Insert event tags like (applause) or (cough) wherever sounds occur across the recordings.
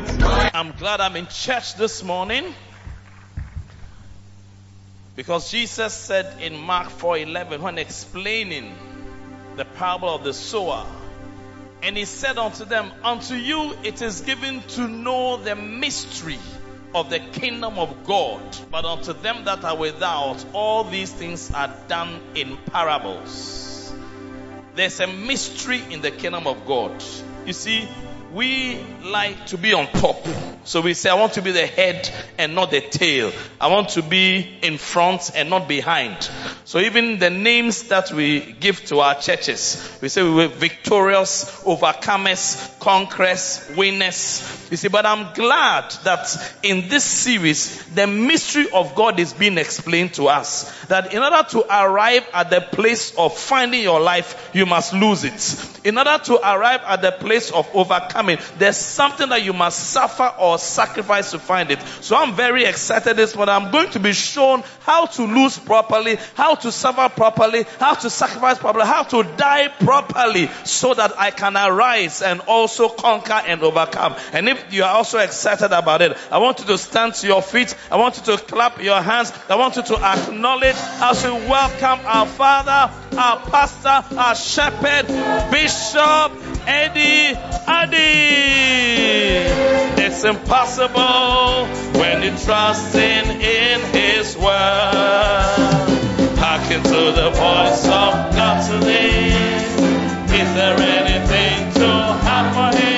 Words. I'm glad I'm in church this morning. Because Jesus said in Mark 4:11 when explaining the parable of the sower and he said unto them unto you it is given to know the mystery of the kingdom of God but unto them that are without all these things are done in parables. There's a mystery in the kingdom of God. You see we like to be on top. So we say, I want to be the head and not the tail. I want to be in front and not behind. So even the names that we give to our churches, we say we were victorious, overcomers, conquerors, winners. You see, but I'm glad that in this series, the mystery of God is being explained to us. That in order to arrive at the place of finding your life, you must lose it. In order to arrive at the place of overcoming, there's something that you must suffer or sacrifice to find it. So I'm very excited this morning. I'm going to be shown how to lose properly, how to suffer properly, how to sacrifice properly, how to die properly so that I can arise and also conquer and overcome. And if you are also excited about it, I want you to stand to your feet. I want you to clap your hands. I want you to acknowledge as we welcome our Father, our Pastor, our Shepherd, Bishop Eddie Addy. It's impossible when you trust in, His word. Hearken to the voice of God today. Is there anything too hard for Him?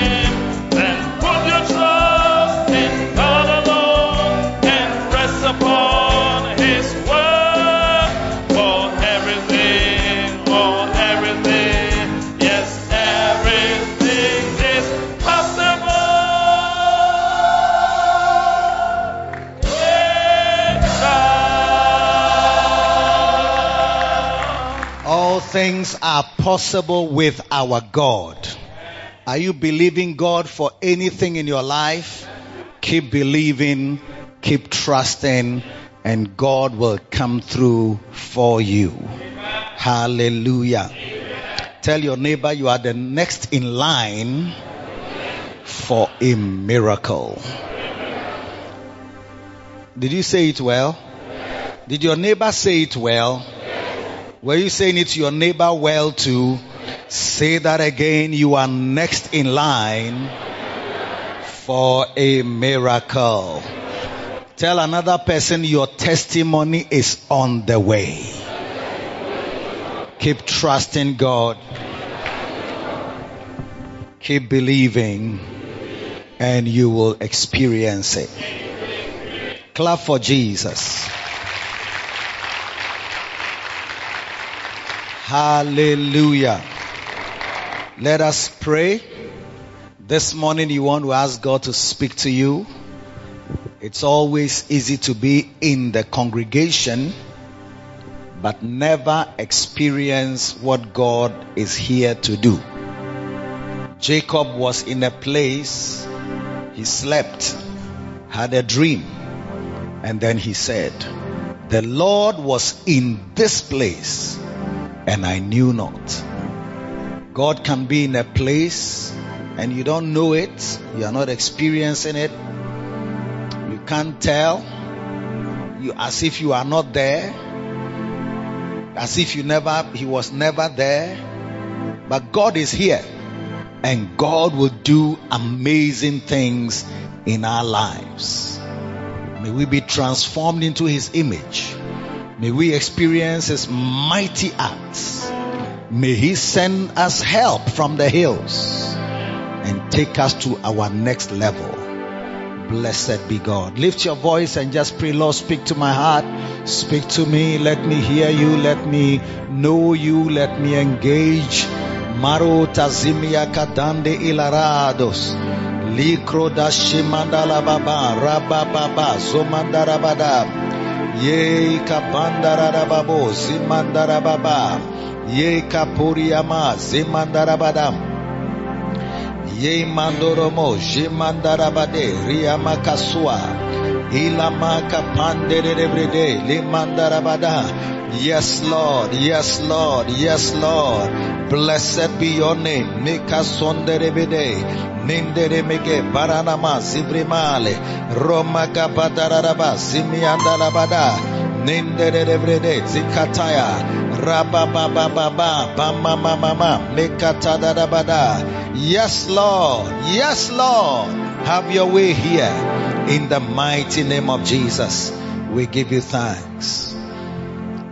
Things are possible with our God. Are you believing God for anything in your life? Keep believing, keep trusting, and God will come through for you. Hallelujah. Tell your neighbor you are the next in line for a miracle. Did you say it well? Did your neighbor say it well? Were you saying it to your neighbor well too? Say that again. You are next in line for a miracle. Tell another person your testimony is on the way. Keep trusting God. Keep believing and you will experience it. Clap for Jesus. Hallelujah. Let us pray. This morning you want to ask God to speak to you. It's always easy to be in the congregation, but never experience what God is here to do. Jacob was in a place, he slept, had a dream, and then he said, The Lord was in this place, and I knew not. God can be in a place and you don't know it, you are not experiencing it, you can't tell, you as if you are not there, as if you never, he was never there, but God is here and God will do amazing things in our lives. May we be transformed into his image. May we experience his mighty acts. May he send us help from the hills and take us to our next level. Blessed be God. Lift your voice and just pray, Lord, speak to my heart. Speak to me. Let me hear you. Let me know you. Let me engage. Maro tazimia kadande ilarados. Likro da shimandala baba. Rabba baba. Ye kabandara babo. Zimandara baba. Ye kapuriama. Zimandara badam. Ye mandoromo, je mandarabade, riama kasua, ilama Yes, Lord, yes, Lord, yes, Lord. Blessed be your name. Mika sonderebede, nindere mege, baranama, zibrimale, roma kapadaraba, simiandalabada, nindere debrede, zikataya, rababababa, bama mama, mekatadabada. Yes, Lord. Yes, Lord. Have your way here. In the mighty name of Jesus, we give you thanks.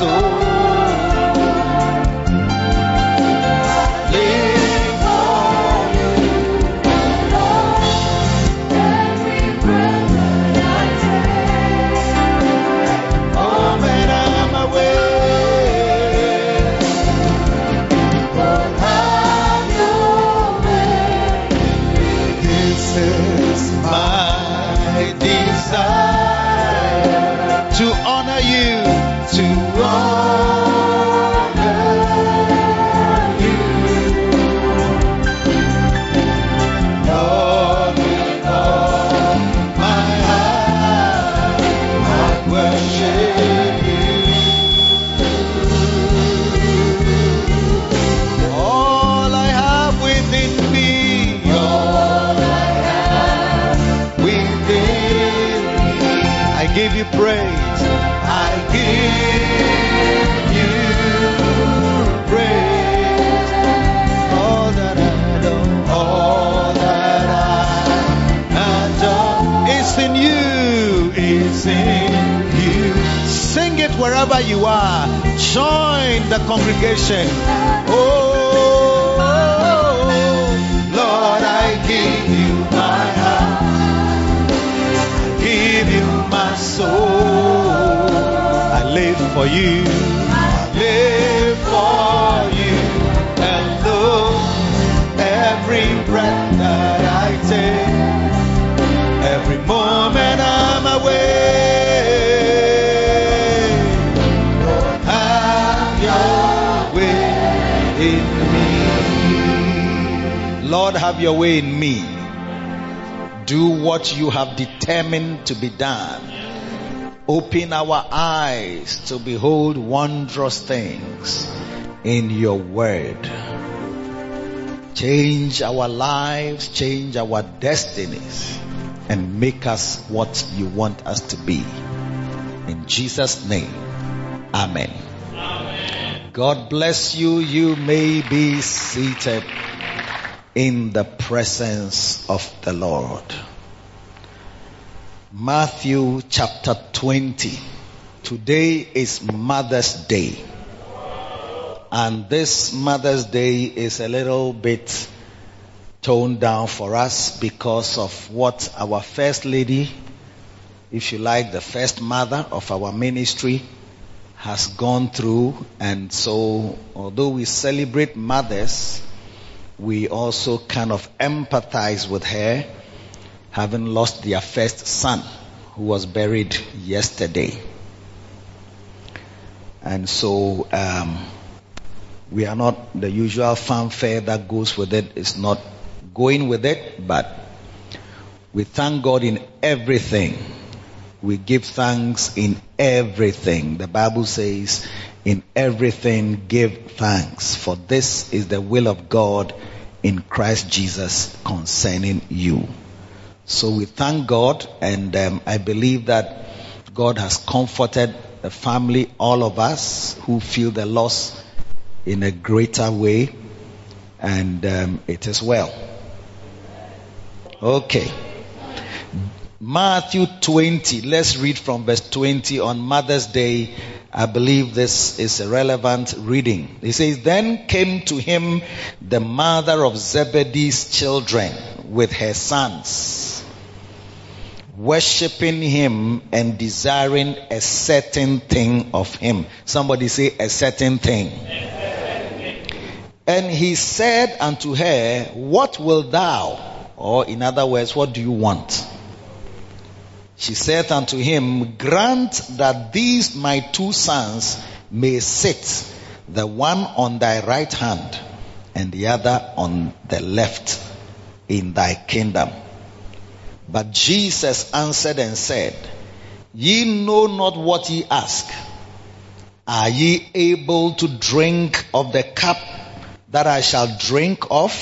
Soul. You are. Join the congregation. Oh, Lord, I give you my heart. I give you my soul. I live for you. Have your way in me. Do what you have determined to be done. Open our eyes to behold wondrous things in your word. Change our lives, change our destinies, and make us what you want us to be. In Jesus' name, Amen. God bless you. You may be seated in the presence of the Lord. Matthew chapter 20. Today is Mother's Day. And this Mother's Day is a little bit toned down for us because of what our First Lady, if you like, the first mother of our ministry, has gone through. And so, although we celebrate mothers, we also kind of empathize with her, having lost their first son, who was buried yesterday. And so, um, we are not the usual fanfare that goes with it. It's not going with it, but we thank God in everything. We give thanks in everything. The Bible says, in everything give thanks, for this is the will of God in Christ Jesus concerning you. So we thank God, and um, I believe that God has comforted the family, all of us who feel the loss in a greater way, and um, it is well. Okay. Matthew 20. Let's read from verse 20 on Mother's Day. I believe this is a relevant reading. He says, Then came to him the mother of Zebedee's children with her sons, worshipping him and desiring a certain thing of him. Somebody say, A certain thing. And he said unto her, What wilt thou? Or in other words, what do you want? She said unto him, Grant that these my two sons may sit, the one on thy right hand and the other on the left in thy kingdom. But Jesus answered and said, Ye know not what ye ask. Are ye able to drink of the cup that I shall drink of?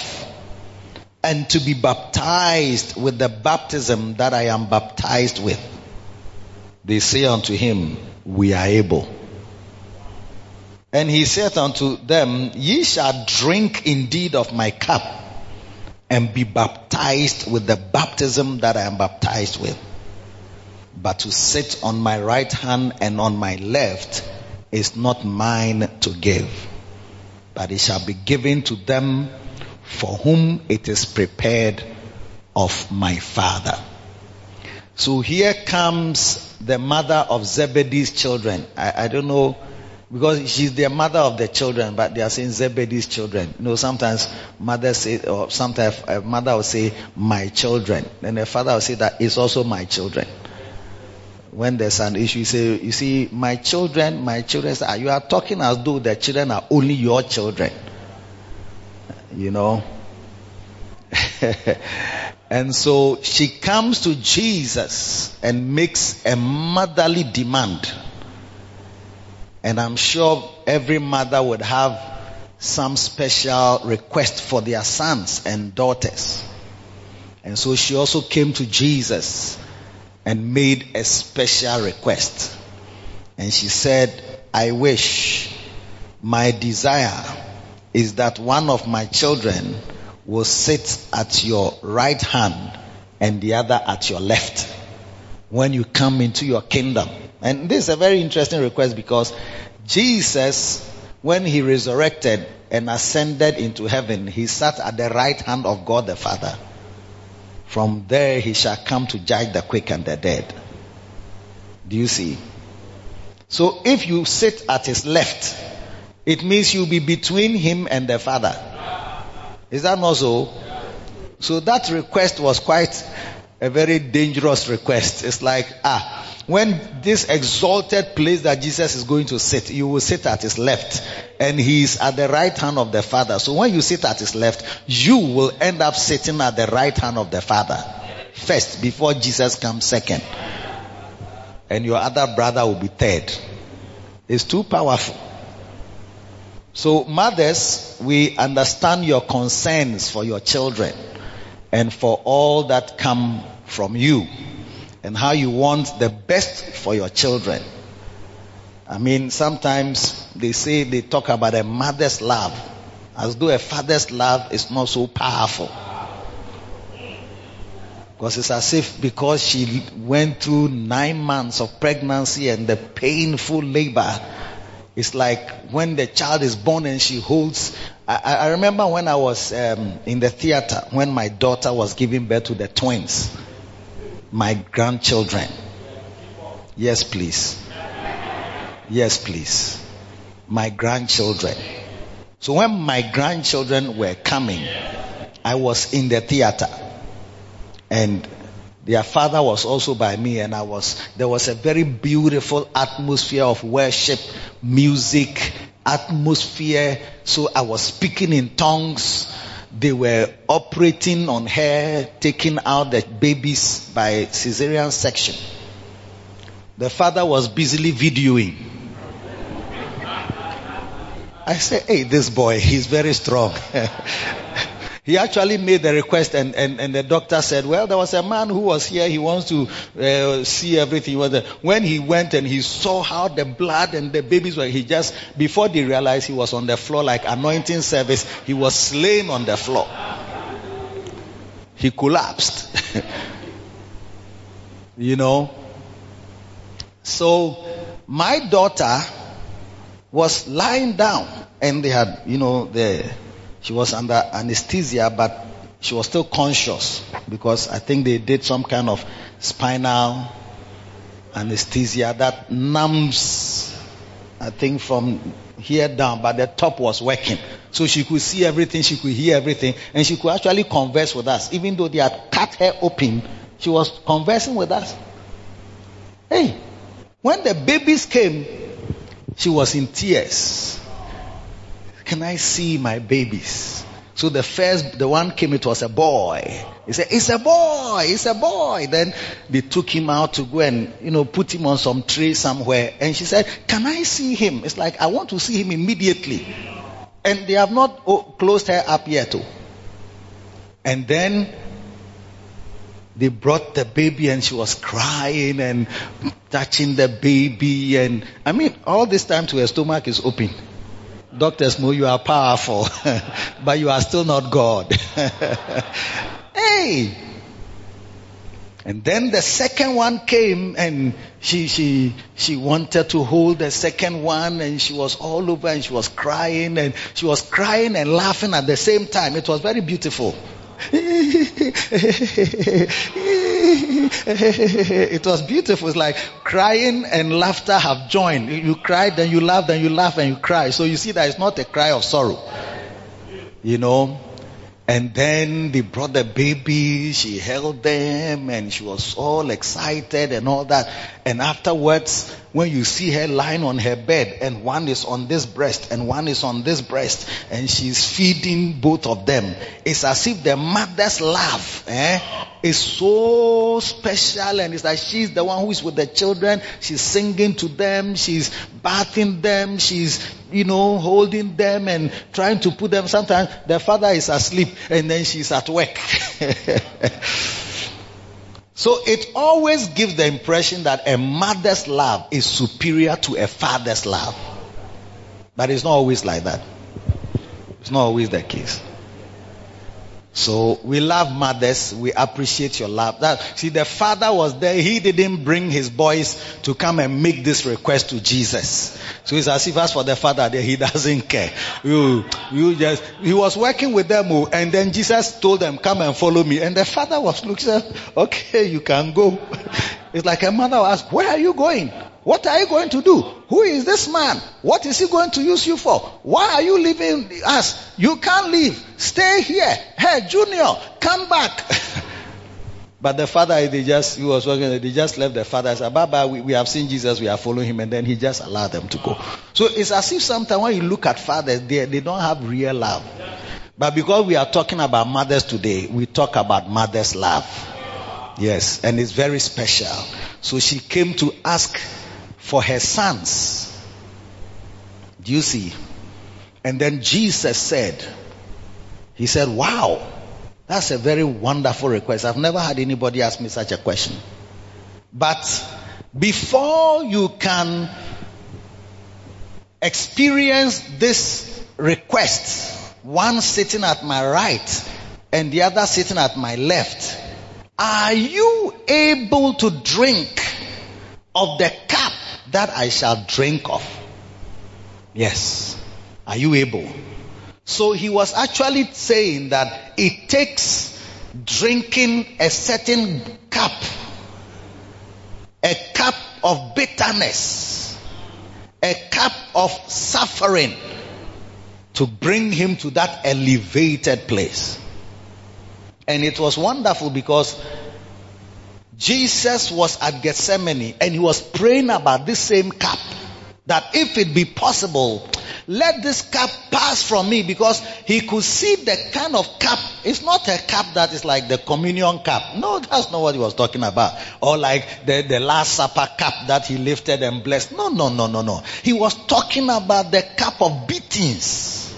And to be baptized with the baptism that I am baptized with. They say unto him, We are able. And he said unto them, Ye shall drink indeed of my cup and be baptized with the baptism that I am baptized with. But to sit on my right hand and on my left is not mine to give, but it shall be given to them for whom it is prepared of my father. So here comes the mother of Zebedee's children. I, I, don't know because she's the mother of the children, but they are saying Zebedee's children. You know, sometimes mother say, or sometimes a mother will say, my children. Then the father will say that it's also my children. When there's an issue, you say, you see, my children, my children, you are talking as though the children are only your children you know. (laughs) and so she comes to Jesus and makes a motherly demand. And I'm sure every mother would have some special request for their sons and daughters. And so she also came to Jesus and made a special request. And she said, I wish my desire is that one of my children will sit at your right hand and the other at your left when you come into your kingdom. And this is a very interesting request because Jesus, when he resurrected and ascended into heaven, he sat at the right hand of God the Father. From there he shall come to judge the quick and the dead. Do you see? So if you sit at his left, it means you'll be between him and the Father. Is that not so? So that request was quite a very dangerous request. It's like, ah, when this exalted place that Jesus is going to sit, you will sit at his left and he is at the right hand of the Father. So when you sit at his left, you will end up sitting at the right hand of the Father first before Jesus comes second. And your other brother will be third. It's too powerful. So mothers, we understand your concerns for your children and for all that come from you and how you want the best for your children. I mean, sometimes they say they talk about a mother's love as though a father's love is not so powerful. Because it's as if because she went through nine months of pregnancy and the painful labor, it's like when the child is born and she holds. I, I remember when I was um, in the theater when my daughter was giving birth to the twins, my grandchildren. Yes, please. Yes, please. My grandchildren. So when my grandchildren were coming, I was in the theater and their father was also by me and I was, there was a very beautiful atmosphere of worship, music, atmosphere. So I was speaking in tongues. They were operating on her, taking out the babies by cesarean section. The father was busily videoing. I said, hey, this boy, he's very strong. (laughs) he actually made the request and, and, and the doctor said, well, there was a man who was here. He wants to uh, see everything. When he went and he saw how the blood and the babies were, he just, before they realized he was on the floor like anointing service, he was slain on the floor. He collapsed. (laughs) you know? So, my daughter was lying down and they had, you know, the, she was under anesthesia, but she was still conscious because I think they did some kind of spinal anesthesia that numbs, I think from here down, but the top was working. So she could see everything, she could hear everything, and she could actually converse with us. Even though they had cut her open, she was conversing with us. Hey, when the babies came, she was in tears. Can I see my babies? So the first, the one came, it was a boy. He said, it's a boy, it's a boy. Then they took him out to go and, you know, put him on some tray somewhere. And she said, can I see him? It's like, I want to see him immediately. And they have not oh, closed her up yet. Oh. And then they brought the baby and she was crying and touching the baby. And I mean, all this time to her stomach is open. Doctors know you are powerful, (laughs) but you are still not God. (laughs) hey! And then the second one came and she, she, she wanted to hold the second one and she was all over and she was crying and she was crying and laughing at the same time. It was very beautiful. (laughs) it was beautiful. It's like crying and laughter have joined. You cried, then you laughed, then you laugh and you cry. So you see that it's not a cry of sorrow. You know? And then they brought the baby, she held them and she was all excited and all that. And afterwards, when you see her lying on her bed and one is on this breast and one is on this breast and she's feeding both of them, it's as if the mother's love eh, is so special and it's like she's the one who is with the children, she's singing to them, she's bathing them, she's, you know, holding them and trying to put them. Sometimes the father is asleep and then she's at work. (laughs) So it always gives the impression that a mother's love is superior to a father's love. But it's not always like that. It's not always the case. So we love mothers. We appreciate your love. That, see, the father was there. He didn't bring his boys to come and make this request to Jesus. So it's as if as for the father there, (laughs) he doesn't care. You, you just, he was working with them oh, and then Jesus told them, come and follow me. And the father was looking, okay, you can go. (laughs) It's like a mother will ask, where are you going? What are you going to do? Who is this man? What is he going to use you for? Why are you leaving us? You can't leave. Stay here. Hey, Junior, come back. (laughs) but the father, they just, he was working, they just left the father. Said, bye bye, we, we have seen Jesus, we are following him. And then he just allowed them to go. So it's as if sometimes when you look at fathers, they, they don't have real love. But because we are talking about mothers today, we talk about mother's love. Yes, and it's very special. So she came to ask for her sons. Do you see? And then Jesus said, He said, Wow, that's a very wonderful request. I've never had anybody ask me such a question. But before you can experience this request, one sitting at my right and the other sitting at my left, are you able to drink of the cup that I shall drink of. Yes. Are you able? So he was actually saying that it takes drinking a certain cup, a cup of bitterness, a cup of suffering to bring him to that elevated place. And it was wonderful because Jesus was at Gethsemane and he was praying about this same cup. That if it be possible, let this cup pass from me because he could see the kind of cup. It's not a cup that is like the communion cup. No, that's not what he was talking about. Or like the, the last supper cup that he lifted and blessed. No, no, no, no, no. He was talking about the cup of beatings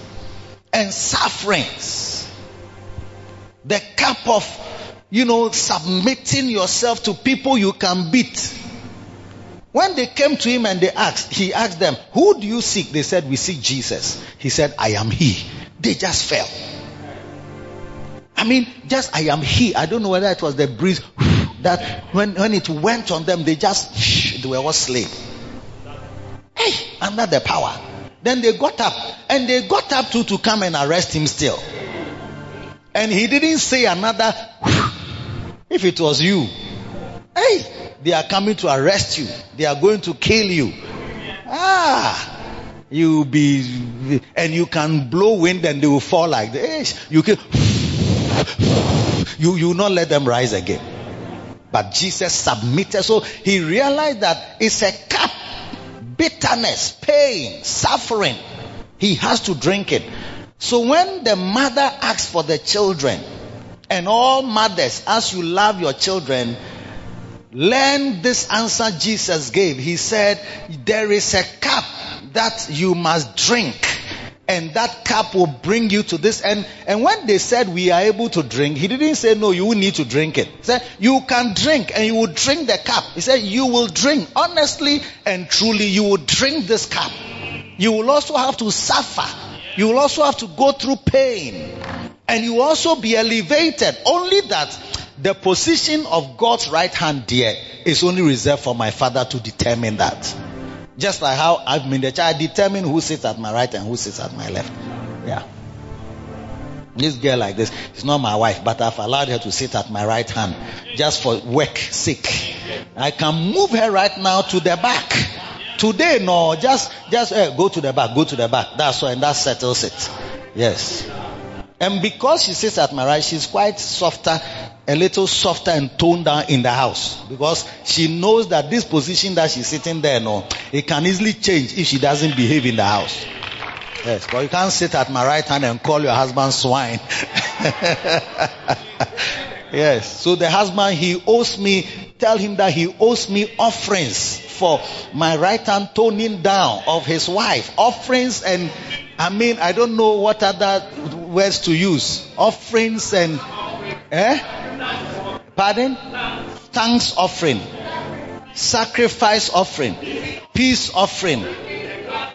and sufferings. The cup of, you know, submitting yourself to people you can beat. When they came to him and they asked, he asked them, Who do you seek? They said, We seek Jesus. He said, I am he. They just fell. I mean, just I am he. I don't know whether it was the breeze (sighs) that when, when it went on them, they just, (laughs) they were all slain. Hey, under the power. Then they got up and they got up to, to come and arrest him still. And he didn't say another, if it was you. Hey, they are coming to arrest you. They are going to kill you. Ah, you be, and you can blow wind and they will fall like this. You can, you, you will not let them rise again. But Jesus submitted. So he realized that it's a cup. Bitterness, pain, suffering. He has to drink it. So when the mother asks for the children, and all mothers, as you love your children, Learn this answer Jesus gave. He said, There is a cup that you must drink. And that cup will bring you to this. end. and when they said we are able to drink, he didn't say, no, you need to drink it. He said, you can drink and you will drink the cup. He said, you will drink. Honestly and truly, you will drink this cup. You will also have to suffer. You will also have to go through pain. And you will also be elevated. Only that the position of God's right hand there is only reserved for my father to determine that. Just like how I've been the child, determine who sits at my right and who sits at my left. Yeah. This girl like this is not my wife, but I've allowed her to sit at my right hand just for work sake. I can move her right now to the back. Today, no, just just uh, go to the back, go to the back. That's all, and that settles it. Yes. And because she sits at my right, she's quite softer a little softer and toned down in the house because she knows that this position that she's sitting there, no, it can easily change if she doesn't behave in the house. Yes, but you can't sit at my right hand and call your husband swine. (laughs) yes, so the husband he owes me, tell him that he owes me offerings for my right hand toning down of his wife. Offerings and I mean, I don't know what other words to use. Offerings and Eh? Pardon? Thanks offering, sacrifice offering, peace offering,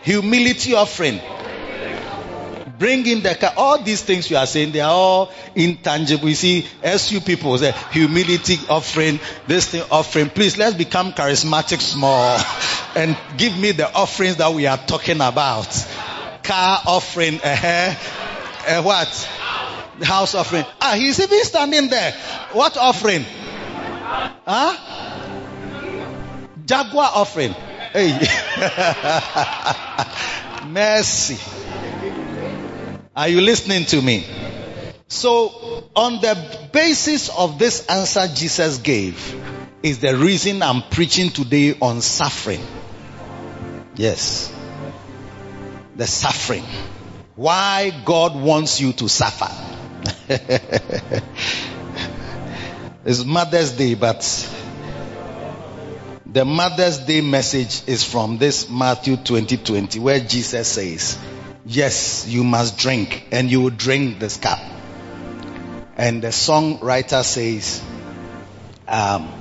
humility offering. Bring in the car. All these things you are saying, they are all intangible. You see, you people say, humility offering, this thing offering. Please, let's become charismatic small (laughs) and give me the offerings that we are talking about. Car offering, uh, uh, what? The house offering. Ah, he's even standing there. What offering? Huh? Jaguar offering. Hey. (laughs) Mercy. Are you listening to me? So, on the basis of this answer Jesus gave, is the reason I'm preaching today on suffering. Yes. The suffering. Why God wants you to suffer. (laughs) it's Mother's Day, but the Mother's Day message is from this Matthew 20 20, where Jesus says, Yes, you must drink, and you will drink this cup. And the songwriter says, um,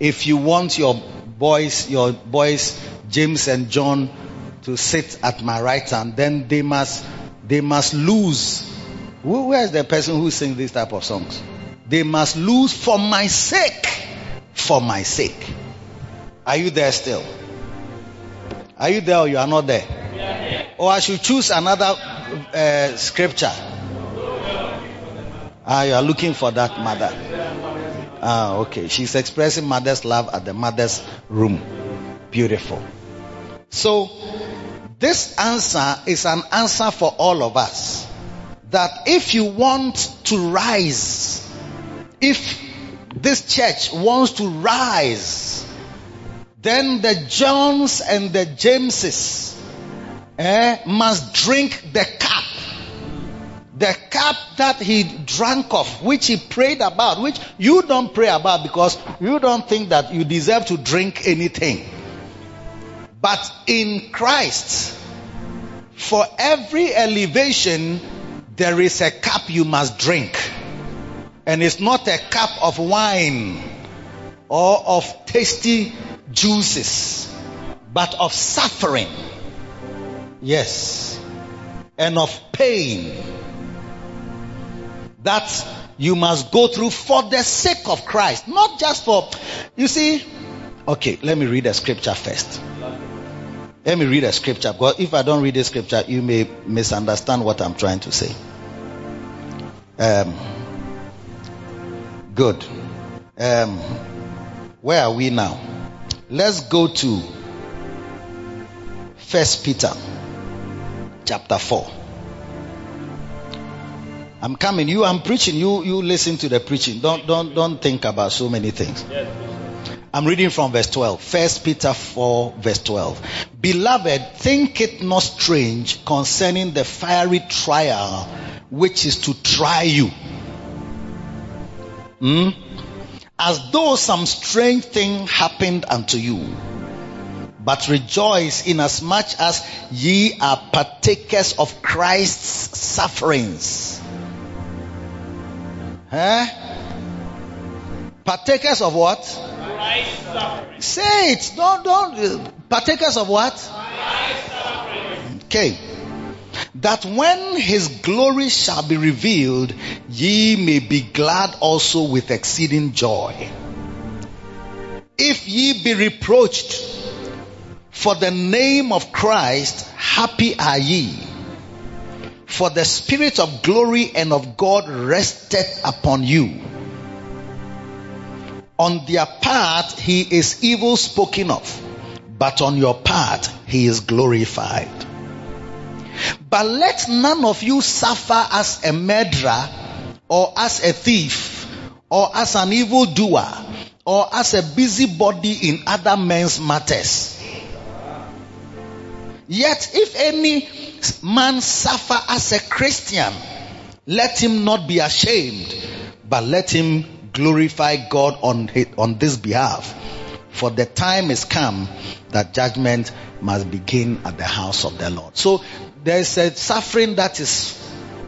If you want your boys, your boys, James and John, to sit at my right hand, then they must, they must lose where is the person who sings this type of songs? They must lose for my sake. For my sake. Are you there still? Are you there or you are not there? Or I should choose another uh, scripture. Ah, you are looking for that mother. Ah, okay. She's expressing mother's love at the mother's room. Beautiful. So, This answer is an answer for all of us. That if you want to rise, if this church wants to rise, then the Johns and the Jameses eh, must drink the cup. The cup that he drank of, which he prayed about, which you don't pray about because you don't think that you deserve to drink anything. But in Christ, for every elevation, there is a cup you must drink. And it's not a cup of wine or of tasty juices, but of suffering. Yes. And of pain. That you must go through for the sake of Christ. Not just for, you see, okay, let me read the scripture first. Let me read a scripture because if I don't read the scripture, you may misunderstand what I'm trying to say. Um, good. Um, where are we now? Let's go to First Peter chapter 4. I'm coming. You, I'm preaching. You, you listen to the preaching. Don't, don't, don't think about so many things. I'm reading from verse 12. First Peter 4 verse 12. Beloved, think it not strange concerning the fiery trial which is to try you. Hmm? As though some strange thing happened unto you. But rejoice inasmuch as ye are partakers of Christ's sufferings. Huh? Partakers of what? Christ's sufferings. Say it. Don't, don't. Uh, partakers of what? Okay. That when his glory shall be revealed, ye may be glad also with exceeding joy. If ye be reproached for the name of Christ, happy are ye. For the spirit of glory and of God rested upon you. On their part, he is evil spoken of, but on your part, he is glorified. But let none of you suffer as a murderer, or as a thief, or as an evildoer, or as a busybody in other men's matters. Yet if any man suffer as a Christian, let him not be ashamed, but let him glorify God on, on this behalf. For the time is come that judgment must begin at the house of the Lord. So there's a suffering that is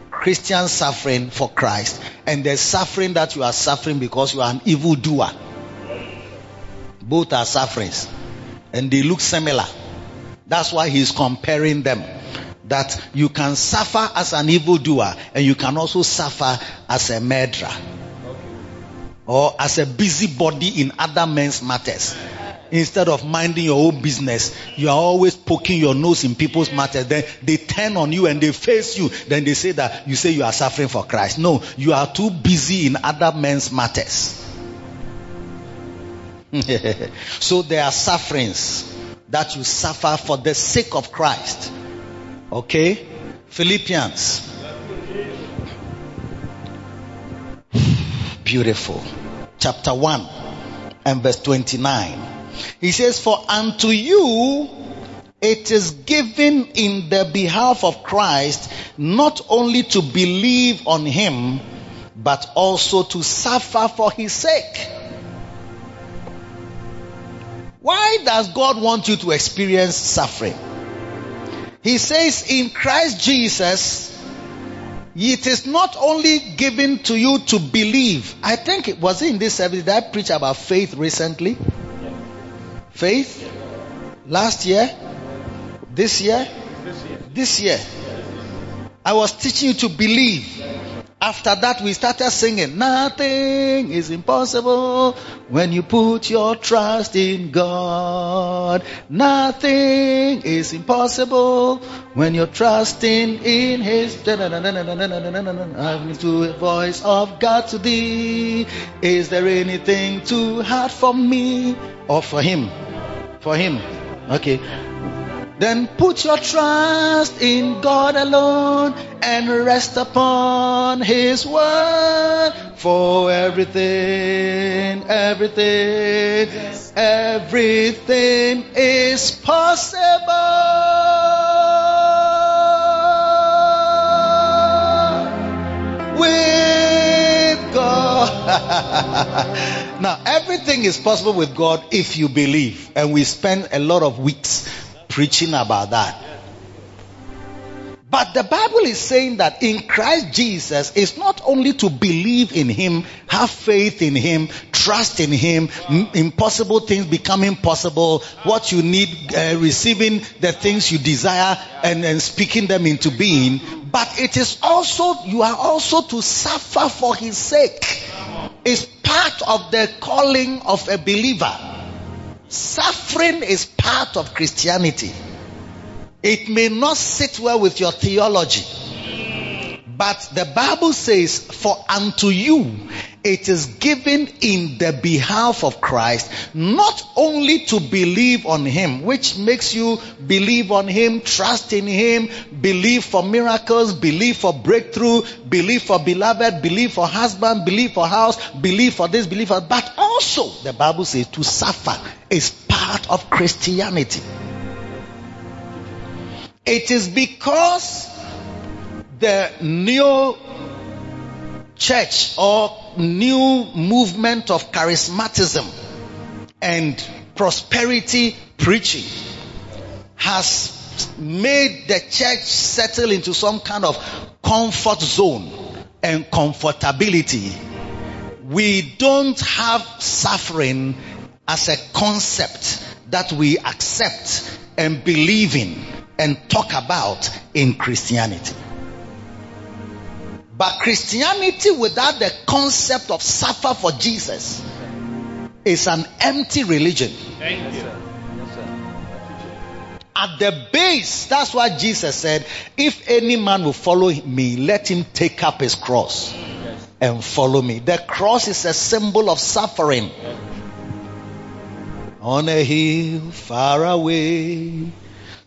Christian suffering for Christ, and there's suffering that you are suffering because you are an evil doer. Both are sufferings, and they look similar. That's why he's comparing them. That you can suffer as an evildoer, and you can also suffer as a murderer or as a busybody in other men's matters. Instead of minding your own business, you are always poking your nose in people's matters. Then they turn on you and they face you. Then they say that you say you are suffering for Christ. No, you are too busy in other men's matters. (laughs) so there are sufferings that you suffer for the sake of Christ. Okay? Philippians. Beautiful. Chapter 1 and verse 29. He says, For unto you it is given in the behalf of Christ not only to believe on him, but also to suffer for his sake. Why does God want you to experience suffering? He says in Christ Jesus, it is not only given to you to believe. I think it was in this service that I preached about faith recently. Faith? Last year? This year? This year. I was teaching you to believe. After that, we started singing, Nothing is impossible when you put your trust in God. Nothing is impossible when you're trusting in His. I'm to a voice of God to thee. Is there anything too hard for me or for Him? For Him. Okay. Then put your trust in God alone and rest upon His word for everything, everything, everything is possible with God. (laughs) now, everything is possible with God if you believe, and we spend a lot of weeks preaching about that. But the Bible is saying that in Christ Jesus is not only to believe in Him, have faith in Him, trust in Him, impossible things becoming possible, what you need, uh, receiving the things you desire and, and speaking them into being, but it is also, you are also to suffer for His sake. It's part of the calling of a believer. Suffering is part of Christianity. It may not sit well with your theology. But the Bible says, For unto you it is given in the behalf of Christ, not only to believe on Him, which makes you believe on Him, trust in Him, believe for miracles, believe for breakthrough, believe for beloved, believe for husband, believe for house, believe for this, believe for, but also the Bible says to suffer is part of Christianity. It is because the new church or new movement of charismatism and prosperity preaching has made the church settle into some kind of comfort zone and comfortability. We don't have suffering as a concept that we accept and believe in and talk about in Christianity. But Christianity without the concept of suffer for Jesus is an empty religion. At the base, that's why Jesus said, if any man will follow me, let him take up his cross and follow me. The cross is a symbol of suffering. On a hill far away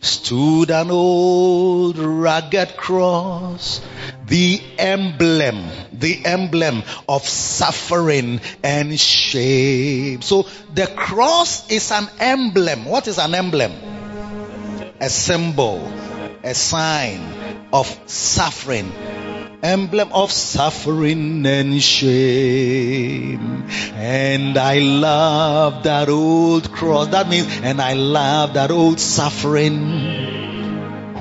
stood an old rugged cross, the emblem, the emblem of suffering and shame. So the cross is an emblem. What is an emblem? A symbol, a sign of suffering emblem of suffering and shame. And I love that old cross. That means, and I love that old suffering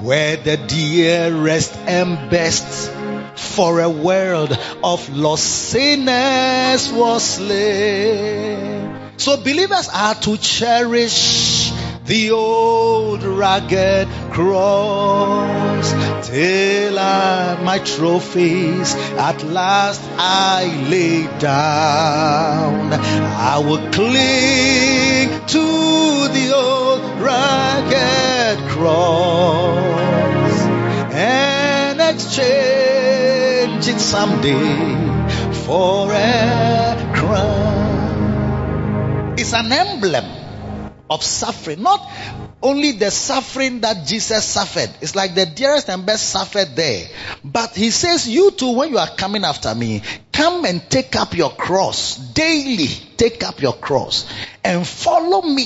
where the dearest and best for a world of lost sinners was slain. So believers are to cherish the old rugged cross till I, my trophies at last I lay down. I will cling to the old rugged cross and exchange it someday for a crown. It's an emblem of suffering. Not only the suffering that Jesus suffered. It's like the dearest and best suffered there. But he says, you too, when you are coming after me, come and take up your cross daily. Take up your cross and follow me.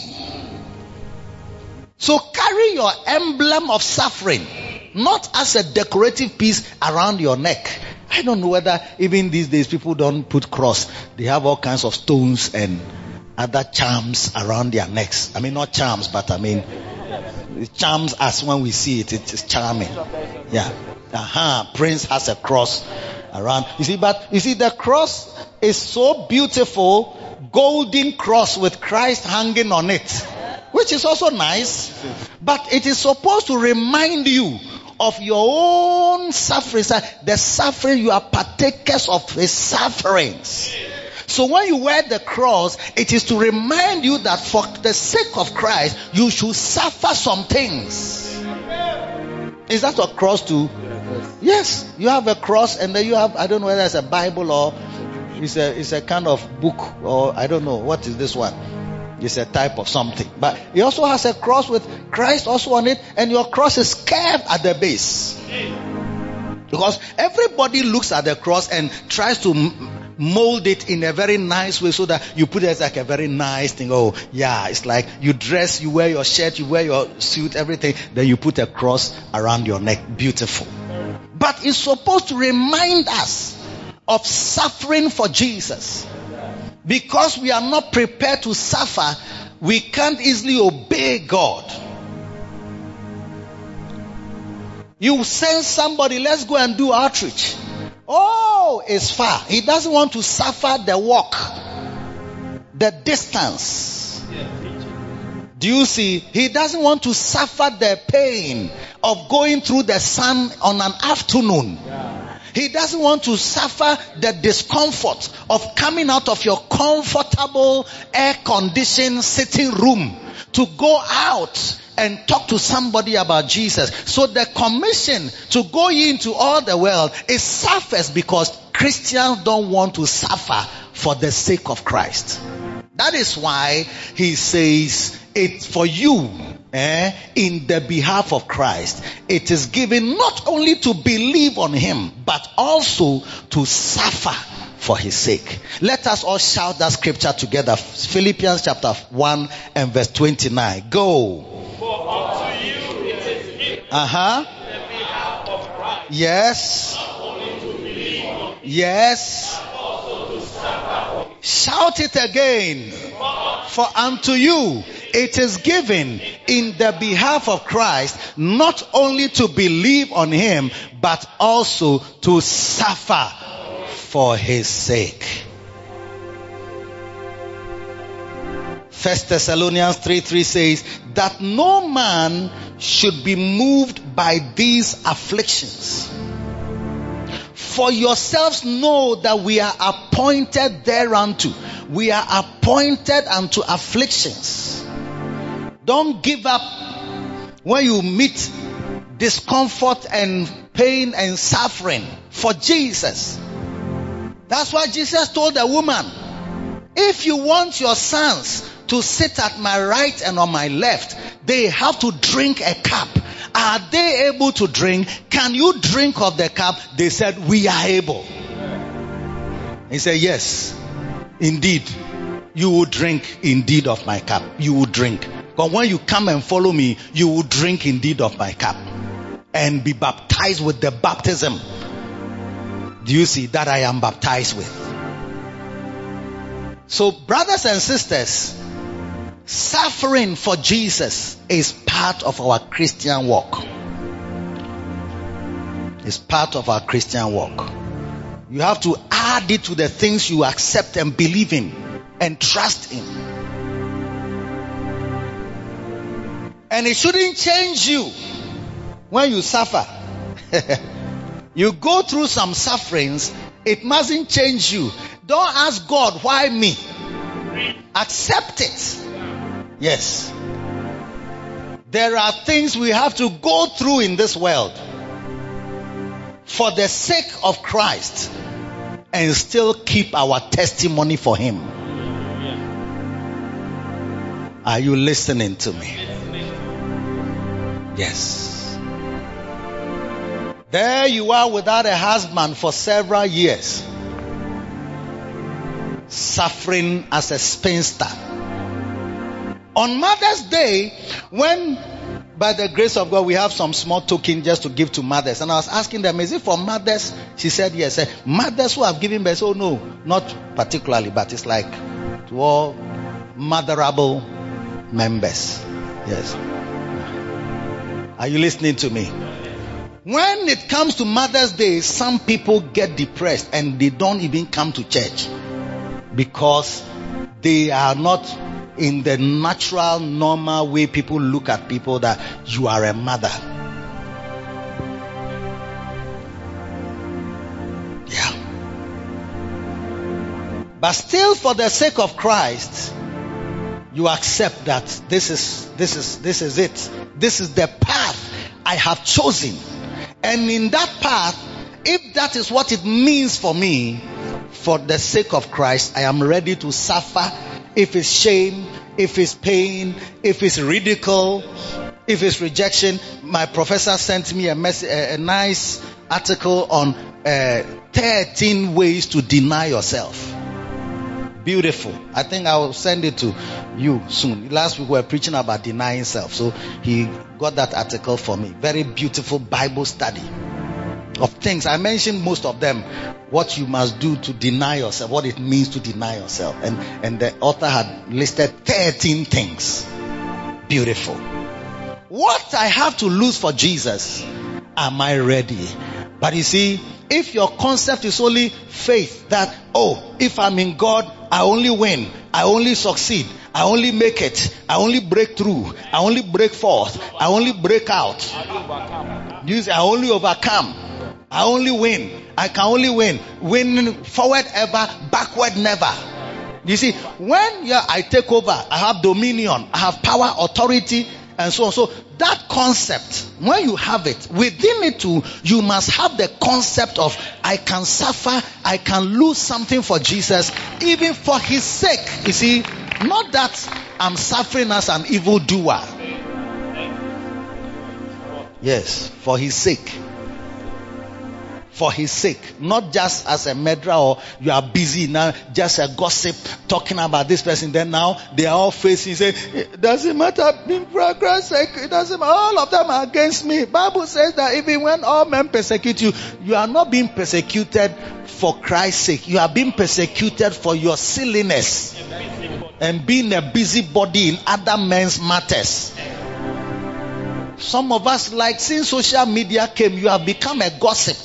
So carry your emblem of suffering, not as a decorative piece around your neck. I don't know whether even these days people don't put cross. They have all kinds of stones and other charms around their necks. I mean, not charms, but I mean, charms as when we see it, it is charming. Yeah. Aha. Uh-huh. Prince has a cross around. You see, but you see, the cross is so beautiful, golden cross with Christ hanging on it, which is also nice, but it is supposed to remind you of your own suffering. The suffering you are partakers of his sufferings. So when you wear the cross, it is to remind you that for the sake of Christ, you should suffer some things. Is that a cross too? Yes, you have a cross and then you have, I don't know whether it's a Bible or it's a, it's a kind of book or I don't know. What is this one? It's a type of something. But he also has a cross with Christ also on it, and your cross is curved at the base. Because everybody looks at the cross and tries to mold it in a very nice way so that you put it as like a very nice thing. Oh, yeah, it's like you dress, you wear your shirt, you wear your suit, everything, then you put a cross around your neck. Beautiful. But it's supposed to remind us of suffering for Jesus. Because we are not prepared to suffer, we can't easily obey God. You send somebody, let's go and do outreach. Oh, it's far. He doesn't want to suffer the walk, the distance. Do you see? He doesn't want to suffer the pain of going through the sun on an afternoon. He doesn't want to suffer the discomfort of coming out of your comfortable air conditioned sitting room to go out and talk to somebody about Jesus. So the commission to go into all the world is suffers because Christians don't want to suffer for the sake of Christ. That is why he says it's for you eh, in the behalf of Christ. It is given not only to believe on him, but also to suffer for his sake. Let us all shout that scripture together. Philippians chapter 1 and verse 29. Go. Uh huh. Yes. Yes. Shout it again. For unto you it is given in the behalf of Christ not only to believe on him, but also to suffer for his sake. First Thessalonians 3 3 says that no man should be moved by these afflictions. For yourselves know that we are appointed thereunto. We are appointed unto afflictions. Don't give up when you meet discomfort and pain and suffering for Jesus. That's why Jesus told the woman, if you want your sons to sit at my right and on my left, they have to drink a cup. Are they able to drink? Can you drink of the cup? They said, we are able. He said, yes, indeed. You will drink indeed of my cup. You will drink. But when you come and follow me, you will drink indeed of my cup and be baptized with the baptism. Do you see that I am baptized with? So brothers and sisters, suffering for Jesus is part of our Christian walk. It's part of our Christian walk. You have to add it to the things you accept and believe in and trust in. And it shouldn't change you when you suffer. (laughs) you go through some sufferings, it mustn't change you. Don't ask God, why me? Accept it. Yes. There are things we have to go through in this world for the sake of Christ and still keep our testimony for Him. Are you listening to me? Yes. There you are without a husband for several years, suffering as a spinster. On Mother's Day, when by the grace of God we have some small token just to give to mothers, and I was asking them, is it for mothers? She said yes. Mothers who have given birth, oh no, not particularly, but it's like to all motherable members. Yes. Are you listening to me? When it comes to Mother's Day, some people get depressed and they don't even come to church because they are not in the natural, normal way people look at people that you are a mother. Yeah. But still, for the sake of Christ, you accept that this is this is this is it. This is the path I have chosen. And in that path, if that is what it means for me, for the sake of Christ, I am ready to suffer if it's shame, if it's pain, if it's ridicule, if it's rejection. My professor sent me a, mess- a, nice article on uh, 13 ways to deny yourself. Beautiful. I think I will send it to you soon. Last week we were preaching about denying self. So he got that article for me. Very beautiful Bible study of things. I mentioned most of them. What you must do to deny yourself, what it means to deny yourself. And, and the author had listed 13 things. Beautiful. What I have to lose for Jesus, am I ready? But you see, if your concept is only faith that, oh, if I'm in God, I only win, I only succeed, I only make it, I only break through, I only break forth, I only break out. You say, I only overcome, I only win, I can only win. Win forward ever, backward never. You see, when yeah, I take over, I have dominion, I have power, authority, and so on. So that concept, when you have it, within it too, you must have the concept of I can suffer, I can lose something for Jesus, even for his sake. You see, not that I'm suffering as an evil doer. Yes, for his sake for his sake, not just as a murderer or you are busy now, just a gossip talking about this person. Then now they are all facing, say, it doesn't matter, in progress it doesn't matter, all of them are against me. Bible says that even when all men persecute you, you are not being persecuted for Christ's sake. You are being persecuted for your silliness and being a busybody in other men's matters. Some of us, like since social media came, you have become a gossip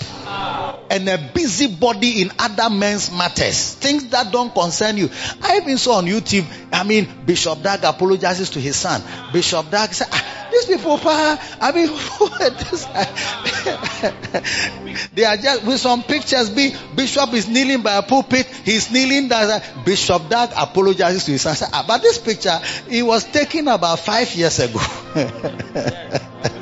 and a busybody in other men's matters. Things that don't concern you. I even saw on YouTube, I mean, Bishop Dag apologizes to his son. Bishop Dag said, ah, these people, I mean, (laughs) (laughs) they are just with some pictures. Bishop is kneeling by a pulpit. He's kneeling. There. Bishop Dag apologizes to his son. Said, ah, but this picture, it was taken about five years ago. (laughs)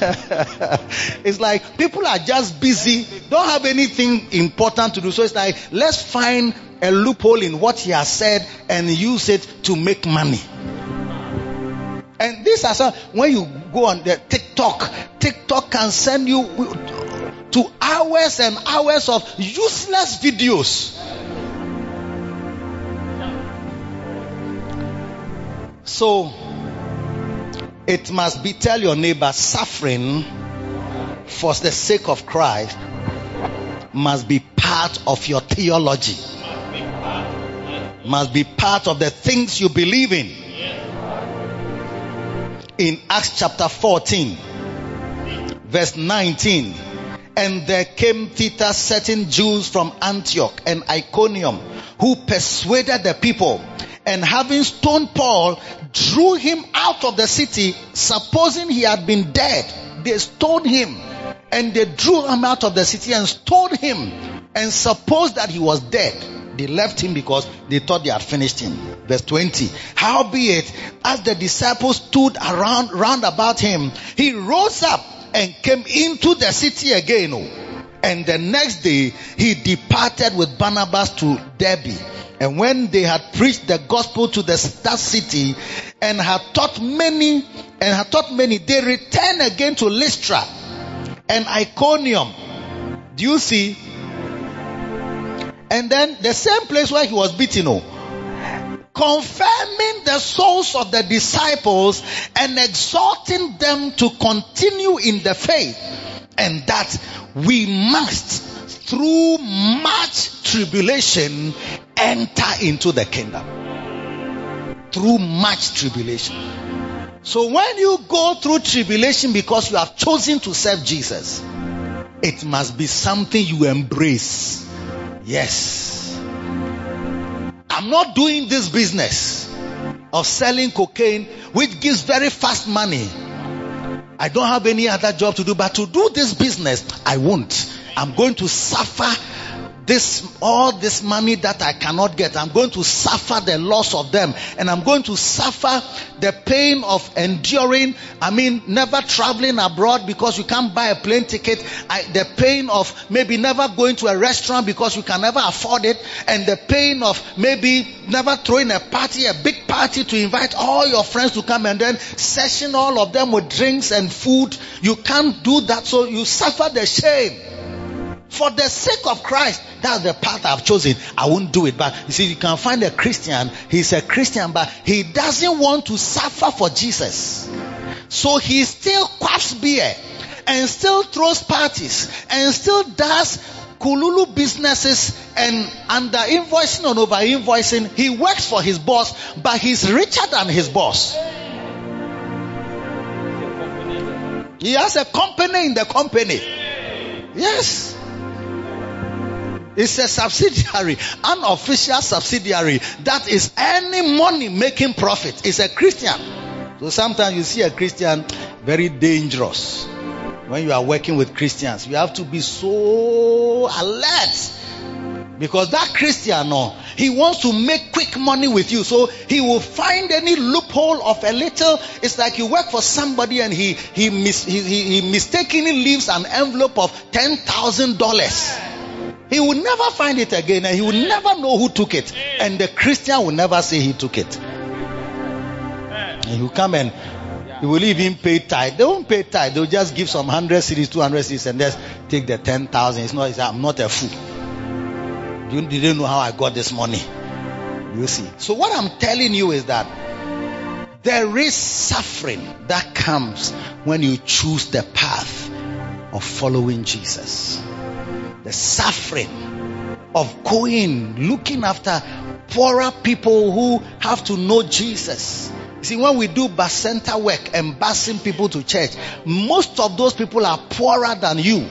(laughs) it's like people are just busy, don't have anything important to do. So it's like, let's find a loophole in what he has said and use it to make money. And this is when you go on the TikTok, TikTok can send you to hours and hours of useless videos. So, it must be, tell your neighbor, suffering for the sake of Christ must be part of your theology. Must be part of the things you believe in. In Acts chapter 14, verse 19. And there came thither certain Jews from Antioch and Iconium who persuaded the people and having stoned Paul, drew him out of the city, supposing he had been dead. They stoned him and they drew him out of the city and stoned him and supposed that he was dead. They left him because they thought they had finished him. Verse 20. Howbeit, as the disciples stood around, round about him, he rose up and came into the city again. And the next day, he departed with Barnabas to Derbe. And when they had preached the gospel to the, that city and had taught many, and had taught many, they returned again to Lystra and Iconium. Do you see? And then the same place where he was beaten, oh, confirming the souls of the disciples and exhorting them to continue in the faith and that we must through much tribulation enter into the kingdom. Through much tribulation. So when you go through tribulation because you have chosen to serve Jesus, it must be something you embrace. Yes. I'm not doing this business of selling cocaine, which gives very fast money. I don't have any other job to do, but to do this business, I won't. I'm going to suffer this, all this money that I cannot get, I'm going to suffer the loss of them and I'm going to suffer the pain of enduring, I mean, never traveling abroad because you can't buy a plane ticket, I, the pain of maybe never going to a restaurant because you can never afford it, and the pain of maybe never throwing a party, a big party to invite all your friends to come and then session all of them with drinks and food. You can't do that, so you suffer the shame. For the sake of Christ, that's the path I've chosen. I won't do it. But you see, you can find a Christian, he's a Christian, but he doesn't want to suffer for Jesus. So he still quaffs beer and still throws parties and still does kululu businesses and under invoicing and over invoicing. He works for his boss, but he's richer than his boss. He has a company in the company. Yes. It's a subsidiary, unofficial subsidiary that is any money making profit. It's a Christian. So sometimes you see a Christian very dangerous. When you are working with Christians, you have to be so alert. Because that Christian, no, he wants to make quick money with you. So he will find any loophole of a little. It's like you work for somebody and he, he, mis, he, he, he mistakenly leaves an envelope of $10,000. He will never find it again and he will never know who took it. And the Christian will never say he took it. And he will come and he will even pay tithe. They won't pay tithe. They'll just give some hundred cedis, two hundred cedis, and just take the ten thousand. It's not. It's, I'm not a fool. You didn't know how I got this money. You see. So what I'm telling you is that there is suffering that comes when you choose the path of following Jesus the suffering of going, looking after poorer people who have to know Jesus. See, when we do bus center work and busing people to church, most of those people are poorer than you.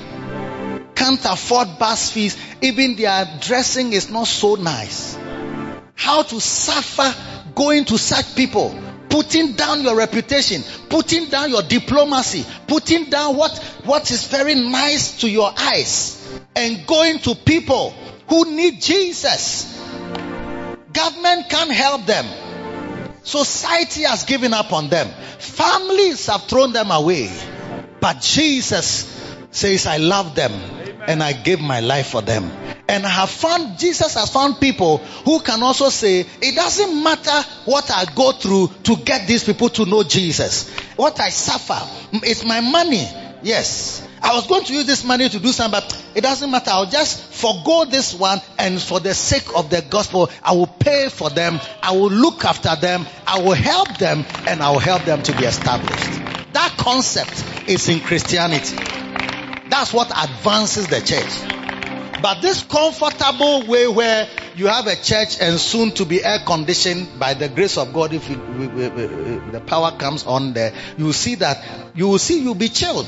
Can't afford bus fees. Even their dressing is not so nice. How to suffer going to such people putting down your reputation, putting down your diplomacy, putting down what, what is very nice to your eyes and going to people who need Jesus. Government can't help them. Society has given up on them. Families have thrown them away. But Jesus says, I love them and I gave my life for them. And I have found, Jesus has found people who can also say, it doesn't matter what I go through to get these people to know Jesus. What I suffer, it's my money. Yes. I was going to use this money to do something, but it doesn't matter. I'll just forego this one and for the sake of the gospel, I will pay for them. I will look after them. I will help them and I will help them to be established. That concept is in Christianity. That's what advances the church. But this comfortable way where you have a church and soon to be air conditioned by the grace of God, if we, the power comes on there, you see that you will see you'll be chilled.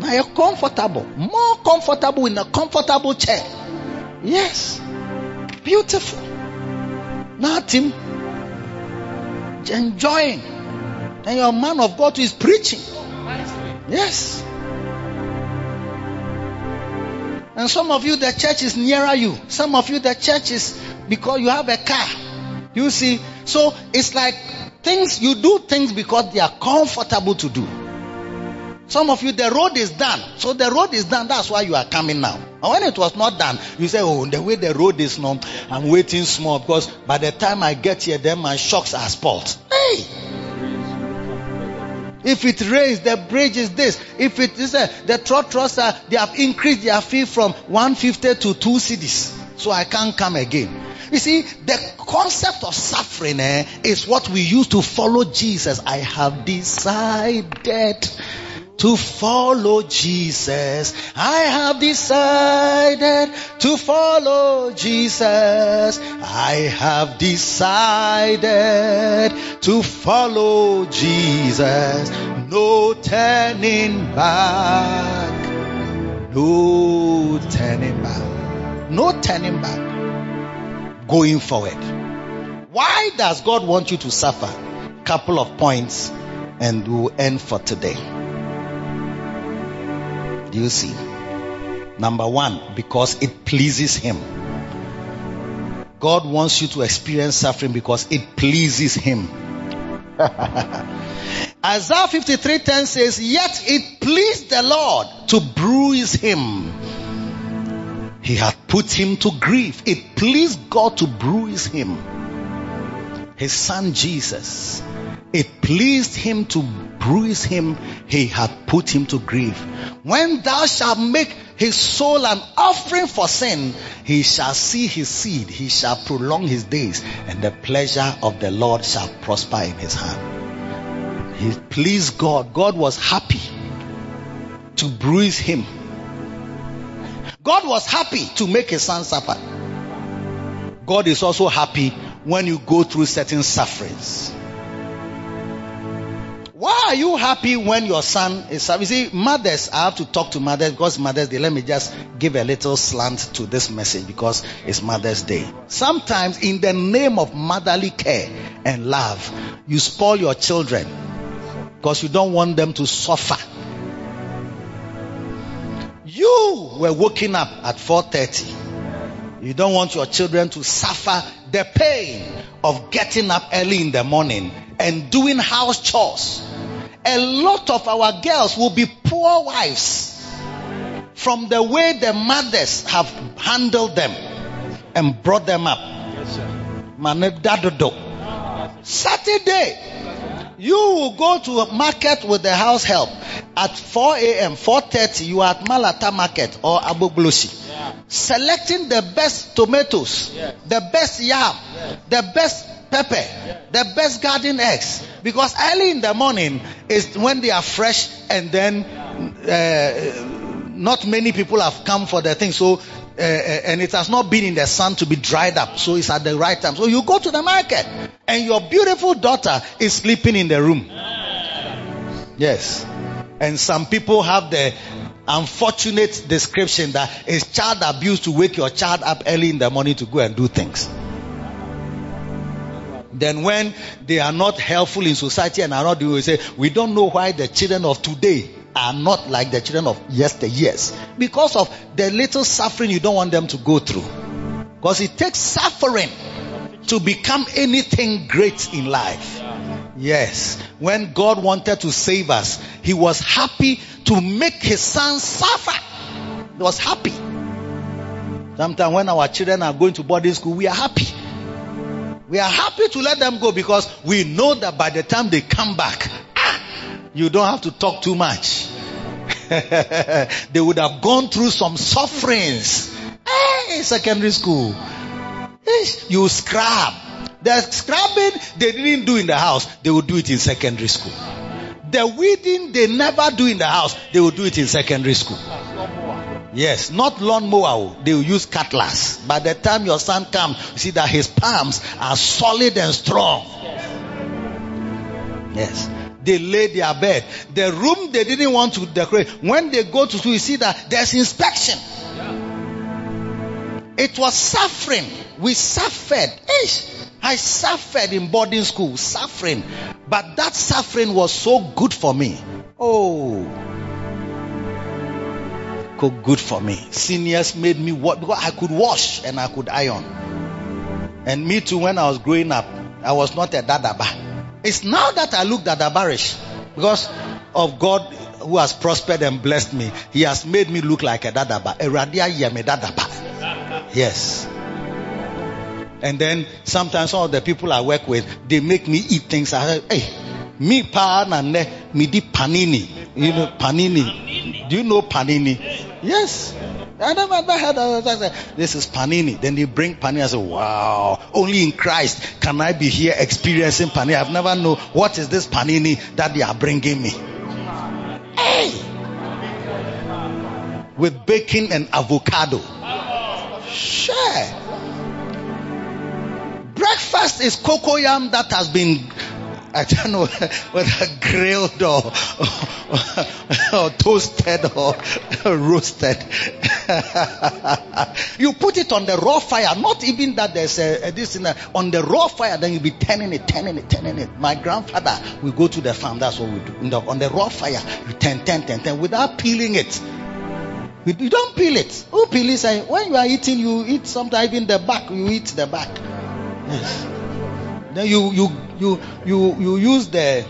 Now you're comfortable, more comfortable in a comfortable chair. Yes, beautiful. Nothing, enjoying, and your man of God is preaching. Yes. And some of you, the church is nearer you. Some of you, the church is because you have a car. You see, so it's like things, you do things because they are comfortable to do. Some of you, the road is done. So the road is done. That's why you are coming now. And when it was not done, you say, Oh, the way the road is now, I'm waiting small because by the time I get here, then my shocks are spoiled. Hey! If it rains, the bridge is this. If it is a, the trotros are, they have increased their fee from 150 to 2 cedis. So I can't come again. You see, the concept of suffering eh, is what we use to follow Jesus. I have decided to follow Jesus. I have decided to follow Jesus. I have decided to follow Jesus. No turning back. No turning back. No turning back. Going forward. Why does God want you to suffer? Couple of points and we'll end for today. You see? Number one, because it pleases Him. God wants you to experience suffering because it pleases Him. (laughs) Isaiah 53:10 says, Yet it pleased the Lord to bruise him. He had put him to grief. It pleased God to bruise him. His son Jesus. It pleased him to bruise him. He had put him to grief. When thou shalt make his soul an offering for sin, he shall see his seed. He shall prolong his days, and the pleasure of the Lord shall prosper in his hand. He pleased God. God was happy to bruise him. God was happy to make his son suffer. God is also happy when you go through certain sufferings. Why are you happy when your son is suffering? You see, mothers, I have to talk to mothers because mothers, they let me just give a little slant to this message because it's Mother's Day. Sometimes, in the name of motherly care and love, you spoil your children because you don't want them to suffer. You were waking up at 4:30. You don't want your children to suffer the pain of getting up early in the morning and doing house chores. A lot of our girls will be poor wives from the way the mothers have handled them and brought them up. Saturday, you will go to a market with the house help at 4 a.m., 4.30, you are at Malata Market or Agbogbloshie. Selecting the best tomatoes, the best yam, the best pepper, the best garden eggs. Because early in the morning is when they are fresh and then uh, not many people have come for the thing. So, uh, and it has not been in the sun to be dried up. So it's at the right time. So you go to the market and your beautiful daughter is sleeping in the room. Yes. And some people have the unfortunate description that it's child abuse to wake your child up early in the morning to go and do things. Then when they are not helpful in society and are not doing, we say, we don't know why the children of today are not like the children of yesteryears. Because of the little suffering you don't want them to go through. Because it takes suffering to become anything great in life. Yes. When God wanted to save us, He was happy to make His son suffer. He was happy. Sometimes when our children are going to boarding school, we are happy. We are happy to let them go because we know that by the time they come back, ah, you don't have to talk too much. (laughs) they would have gone through some sufferings. Hey, secondary school. You scrap. The scrubbing they didn't do in the house, they will do it in secondary school. The weeding they never do in the house, they will do it in secondary school. Yes, not lawnmower. They will use cutlass. By the time your son comes, you see that his palms are solid and strong. Yes. They lay their bed. The room they didn't want to decorate. When they go to school, you see that there's inspection. It was suffering. We suffered. I suffered in boarding school, suffering. But that suffering was so good for me. Oh. Good for me. Seniors made me what because I could wash and I could iron. And me too, when I was growing up, I was not a dadaba. It's now that I look dadabarish because of God who has prospered and blessed me. He has made me look like a dadaba. A radia yeme dadaba. Yes. And then sometimes some of the people I work with, they make me eat things. I say, hey, ne me di panini. You know panini. Do you know panini? Yes. I never, heard of it. This is panini. Then they bring panini. I say, wow. Only in Christ can I be here experiencing panini. I've never known what is this panini that they are bringing me. Hey. With bacon and avocado. Sure. Breakfast is cocoyam that has been, I don't know whether grilled or, or, or toasted or roasted. you put it on the raw fire, not even that there's a, a this in a, uh, on the raw fire, then you'll be turning it, turning it, turning it. My grandfather will go to the farm, that's what we do. The, on the raw fire, you turn, turn, turn, turn without peeling it. You, you don't peel it. Who peel it? When you are eating, you eat sometimes even the back. You eat the back. Yes. Then you you you you you use the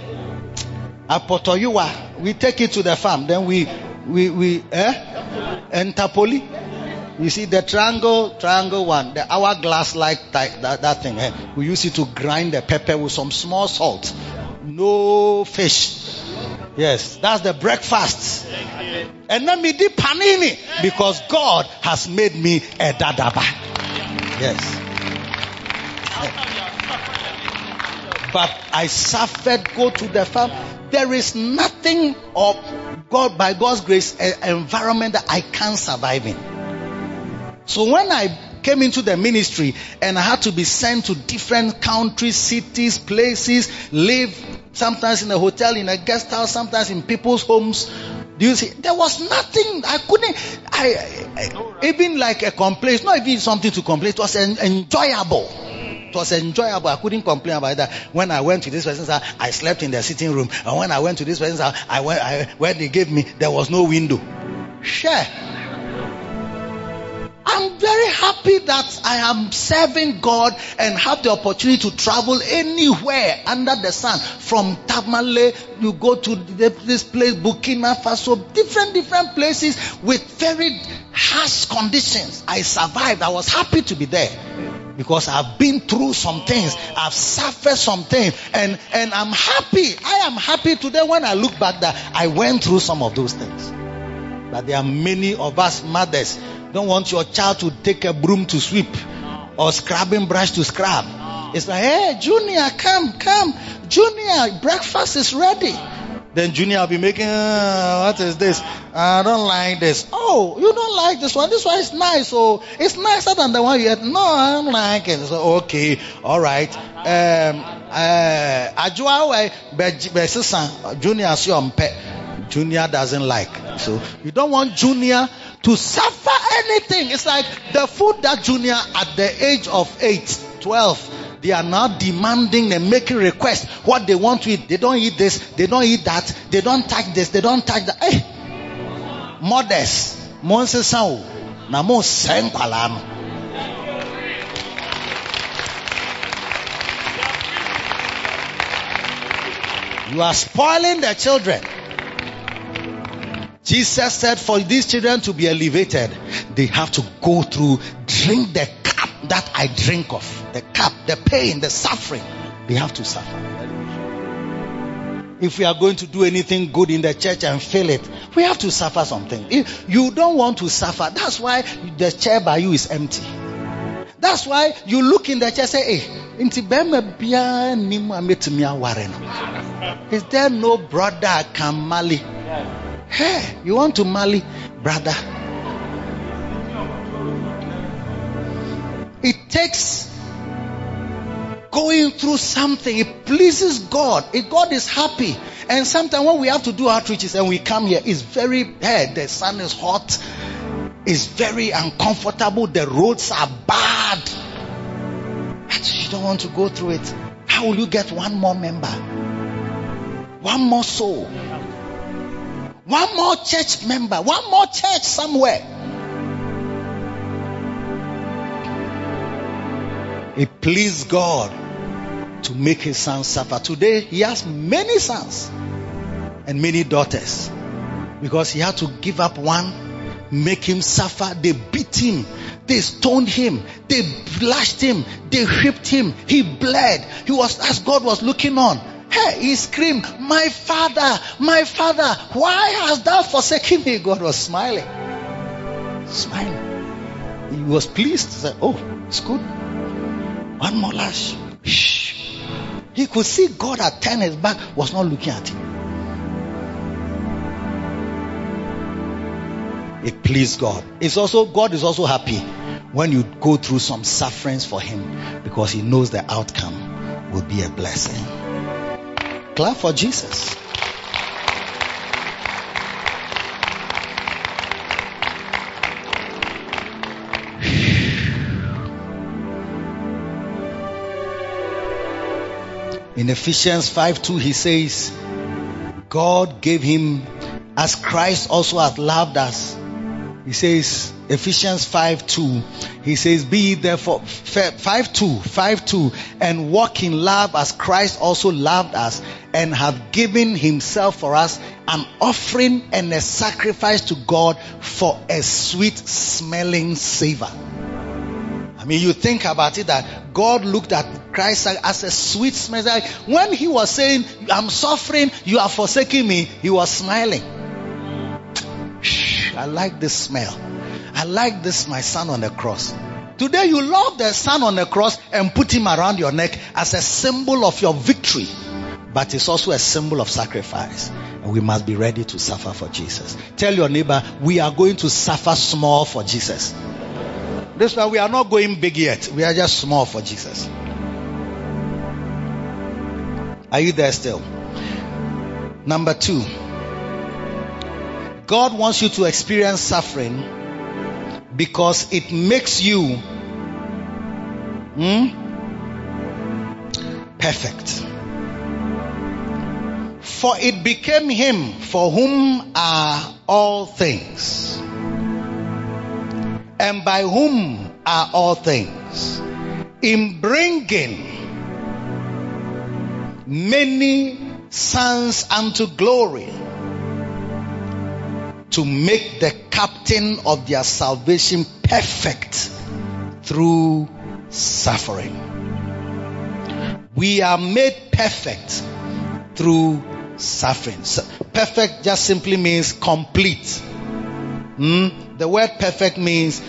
apotoyua. We take it to the farm. Then we we we eh entapoli. You see the triangle triangle one, the hourglass like that, that thing. Eh? We use it to grind the pepper with some small salt. No fish. Yes, that's the breakfast. And then me di panini because God has made me a dadaba. Yes. But I suffered, go to the farm. There is nothing of God, by God's grace, environment that I can't survive in. So when I came into the ministry and I had to be sent to different countries, cities, places, live sometimes in a hotel, in a guest house, sometimes in people's homes. Do you see? There was nothing. I couldn't. I, I even like a complaint. Not even something to complain. It was en- enjoyable. It was enjoyable. I couldn't complain about that. When I went to this person's house, I slept in their sitting room. And when I went to this person's house, I went. I, when they gave me, there was no window. Share. I'm very happy that I am serving God and have the opportunity to travel anywhere under the sun. From Tamale, you go to this place, Burkina Faso, different, different places with very harsh conditions. I survived. I was happy to be there because I've been through some things. I've suffered some things and, and I'm happy. I am happy today when I look back that I went through some of those things. But there are many of us mothers don't want your child to take a broom to sweep or scrubbing brush to scrub. It's like, hey, Junior, come, come. Junior, breakfast is ready. Then Junior will be making, uh, what is this? I don't like this. Oh, you don't like this one? This one is nice. So it's nicer than the one you had. No, I don't like it. So, okay, all right. Um, uh, Junior, Junior doesn't like. So you don't want Junior to suffer anything. It's like the food that junior at the age of 8, 12, they are now demanding and making requests what they want to eat. They don't eat this, they don't eat that, they don't touch this, they don't touch that. Hey, mothers, monse sao, na mo sen You are spoiling the children. Jesus said for these children to be elevated, they have to go through, drink the that I drink of. The cup, the pain, the suffering. we have to suffer. If we are going to do anything good in the church and fail it, we have to suffer something. If you don't want to suffer, that's why the chair by you is empty. That's why you look in the chair and say, eh, hey, is there no brother I can? Hey, you want to marry, brother? It takes going through something. It pleases God. If God is happy. And sometimes when we have to do outreaches and we come here, it's very bad. the sun is hot, it's very uncomfortable, the roads are bad. But you don't want to go through it. How will you get one more member? One more soul? One more church member, one more church somewhere. It pleased God to make his son suffer. Today, he has many sons and many daughters because he had to give up one, make him suffer. They beat him, they stoned him, they lashed him, they whipped him. He bled. He was, as God was looking on, Hey, he screamed, My father, my father, why hast thou forsaken me? God was smiling. Smiling. He was pleased. He said, Oh, it's good. One more lash. Shh. He could see God had turned his back, was not looking at him. It pleased God. It's also God is also happy when you go through some sufferings for him because he knows the outcome will be a blessing. Clap for Jesus. In Ephesians 5 2, he says, God gave him as Christ also hath loved us He says, Ephesians 5 2. He says, Be therefore, 5 2, 5 2, and walk in love as Christ also loved us and have given himself for us an offering and a sacrifice to God for a sweet smelling savor. Mean, you think about it that God looked at Christ as a sweet smell. When he was saying, I'm suffering, you are forsaking me, he was smiling. I like this smell. I like this, my son on the cross. Today you love the son on the cross and put him around your neck as a symbol of your victory. But it's also a symbol of sacrifice. And we must be ready to suffer for Jesus. Tell your neighbor, we are going to suffer small for Jesus. This one, we are not going big yet. We are just small for Jesus. Are you there still? Number two. God wants you to experience suffering because it makes you hmm, perfect. For it became him for whom are all things, and by whom are all things, in bringing many sons unto glory to make the captain of their salvation perfect through suffering. We are made perfect through suffering. perfect just simply means complete. Hmm? The word perfect means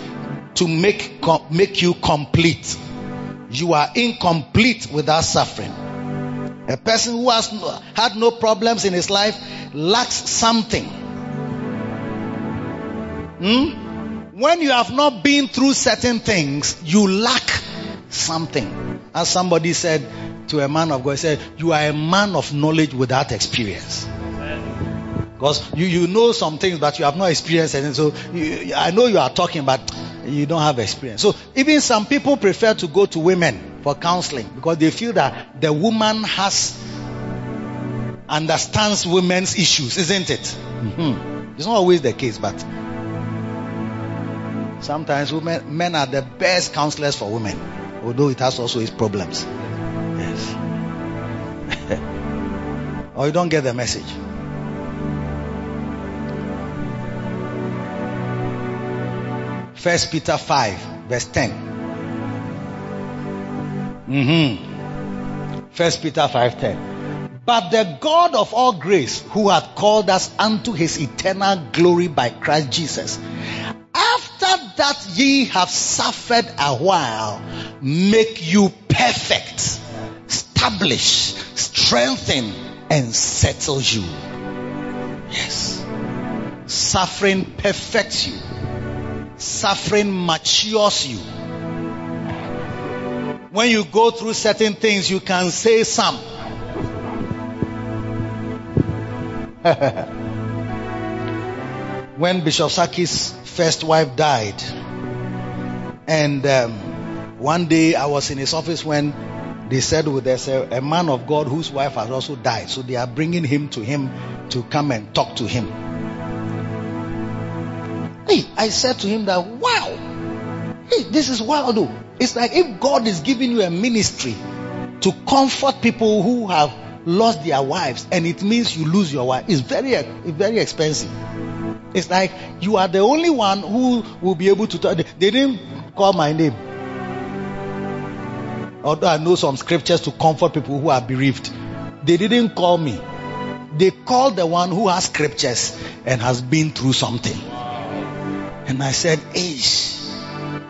to make, make you complete. You are incomplete without suffering. A person who has had no problems in his life lacks something Hmm? When you have not been through certain things, you lack something. As somebody said to a man of God, he said, You are a man of knowledge without experience. Because you, you know some things, but you have not experienced anything. So you, I know you are talking, but you don't have experience. So even some people prefer to go to women for counseling because they feel that the woman has understands women's issues, isn't it? Mm-hmm. It's not always the case, but Sometimes women, men are the best counselors for women, although it has also its problems. Yes. (laughs) or you don't get the message. First Peter 5, verse 10. Mm-hmm. First Peter 5 10. But the God of all grace, who hath called us unto his eternal glory by Christ Jesus, after that ye have suffered a while, make you perfect, establish, strengthen, and settle you. Yes. Suffering perfects you. Suffering matures you. When you go through certain things, you can say some. (laughs) when Bishop Saki's first wife died. And um, one day I was in his office when they said well, there's a, a man of God whose wife has also died. So they are bringing him to him to come and talk to him. Hey, I said to him that, wow, hey, this is wild. It's like if God is giving you a ministry to comfort people who have lost their wives and it means you lose your wife. It's very, very expensive. It's like you are the only one who will be able to talk. They didn't call my name. Although I know some scriptures to comfort people who are bereaved. They didn't call me. They called the one who has scriptures and has been through something. And I said, Ish,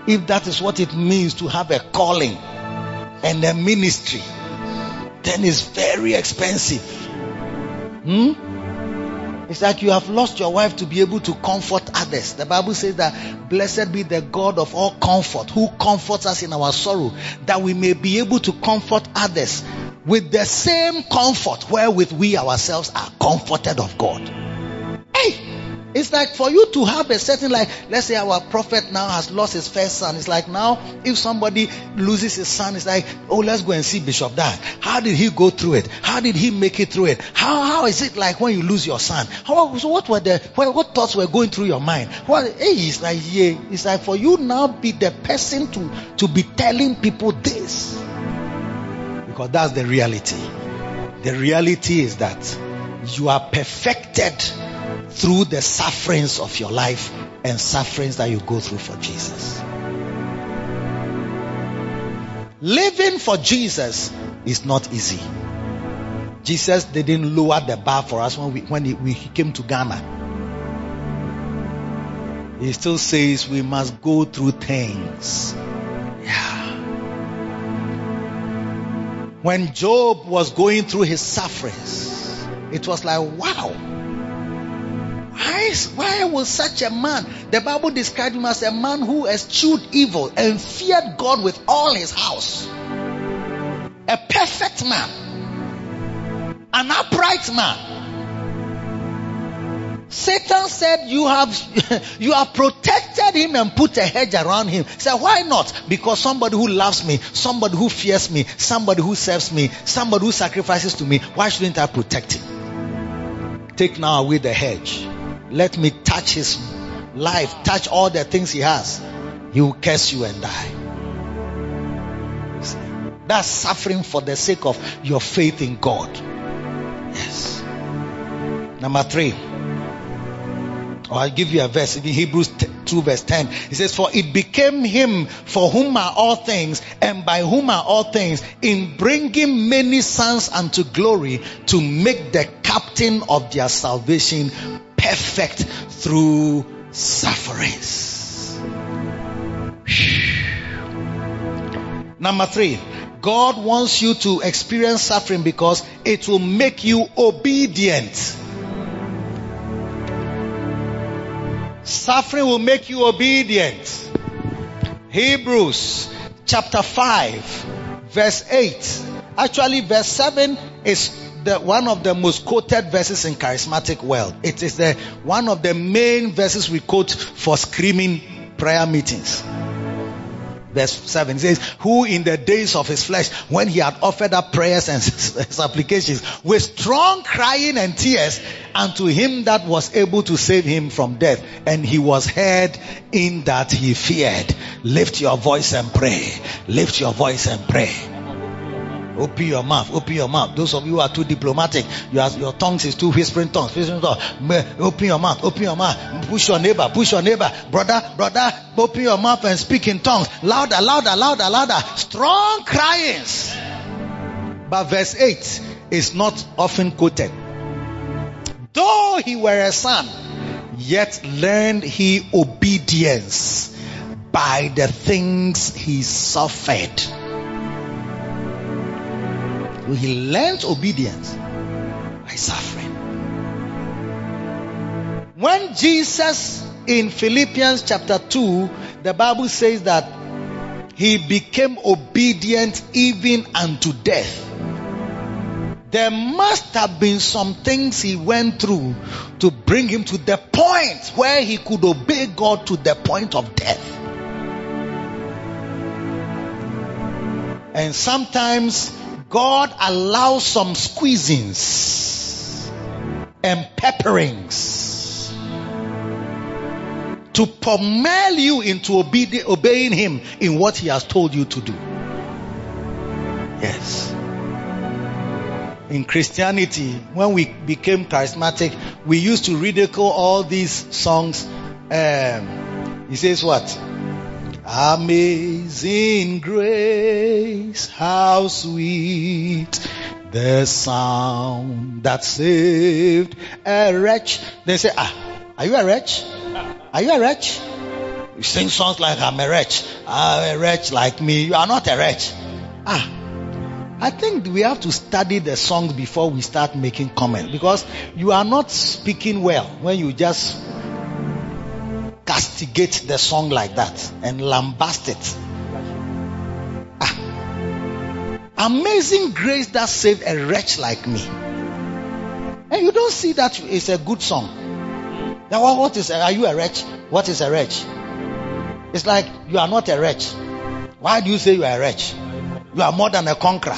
if that is what it means to have a calling and a ministry, then it's very expensive. Hmm? It's like you have lost your wife to be able to comfort others. The Bible says that blessed be the God of all comfort who comforts us in our sorrow that we may be able to comfort others with the same comfort wherewith we ourselves are comforted of God. Hey, It's like for you to have a certain, like, let's say our prophet now has lost his first son. It's like now, if somebody loses his son, it's like, oh, let's go and see Bishop Dag. How did he go through it? How did he make it through it? How, how is it like when you lose your son? How, so what were the, what, what thoughts were going through your mind? What, hey, it's like, yeah, it's like for you now be the person to, to be telling people this. Because that's the reality. The reality is that you are perfected through the sufferings of your life and sufferings that you go through for Jesus. Living for Jesus is not easy. Jesus didn't lower the bar for us when we when he, we came to Ghana. He still says we must go through things. Yeah. When Job was going through his sufferings, it was like, wow. Why, why was such a man? The Bible described him as a man who eschewed evil and feared God with all his house. A perfect man. An upright man. Satan said you have (laughs) you have protected him and put a hedge around him. He said, why not? Because somebody who loves me, somebody who fears me, somebody who serves me, somebody who sacrifices to me, why shouldn't I protect him? Take now away the hedge. Let me touch his life, touch all the things he has. He will curse you and die. That's suffering for the sake of your faith in God. Yes. Number three. Or I'll give you a verse in Hebrews 2 verse 10. It says, For it became him for whom are all things and by whom are all things in bringing many sons unto glory to make the captain of their salvation perfect through sufferings. Number three, God wants you to experience suffering because it will make you obedient. Suffering will make you obedient. Hebrews chapter 5 verse 8. Actually verse 7 is the, one of the most quoted verses in charismatic world. It is the one of the main verses we quote for screaming prayer meetings verse 7 says, Who in the days of his flesh, when he had offered up prayers and supplications with strong crying and tears unto him that was able to save him from death, and he was heard in that he feared. Lift your voice and pray. Lift your voice and pray. Open your mouth. Open your mouth. Those of you are too diplomatic, you are, your tongues is too whispering tongues. Whispering tongues. Open your mouth. Open your mouth. Push your neighbor. Push your neighbor. Brother, brother, open your mouth and speak in tongues. Louder, louder, louder, louder. Strong cryings. But verse 8 is not often quoted. Though he were a son, yet learned he obedience by the things he suffered. He learned obedience by suffering. When Jesus in Philippians chapter 2, the Bible says that he became obedient even unto death. There must have been some things he went through to bring him to the point where he could obey God to the point of death. And sometimes God allows some squeezings and pepperings to pummel you into obe- obeying Him in what He has told you to do. Yes. In Christianity, when we became charismatic, we used to ridicule all these songs. Um, he says what? Amazing grace, how sweet the sound that saved a wretch. They say, ah, are you a wretch? Are you a wretch? You sing songs like I'm a wretch. I'm a wretch like me. You are not a wretch. Ah, I think we have to study the songs before we start making comments because you are not speaking well when you just castigate the song like that and lambast it. Ah. Amazing grace that saved a wretch like me. And you don't see that it's a good song. Now, what- is, are you a wretch? What is a wretch? It's like you are not a wretch. Why do you say you are a wretch? You are more than a conqueror.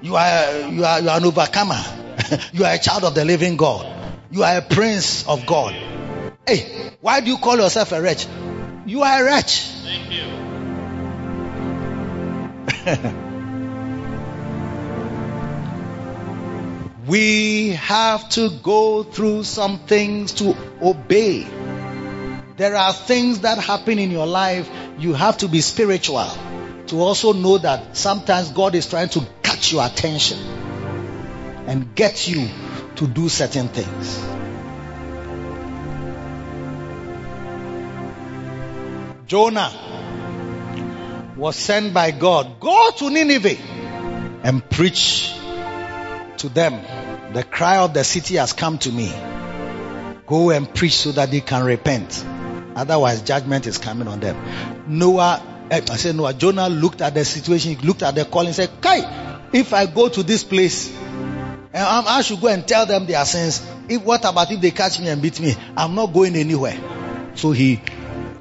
You are, you are, you are an overcomer. (laughs) you are a child of the living God. You are a prince of God. Hey, why do you call yourself a wretch? You are a wretch. Thank you. (laughs) We have to go through some things to obey. There are things that happen in your life. You have to be spiritual to also know that sometimes God is trying to catch your attention and get you to do certain things. Jonah was sent by God. Go to Nineveh and preach to them. The cry of the city has come to me. Go and preach so that they can repent. Otherwise, judgment is coming on them. Noah, eh, I said Noah, Jonah looked at the situation, looked at the call and said, Kai, if I go to this place, and I'm- I should go and tell them their sins. If, what about if they catch me and beat me? I'm not going anywhere. So he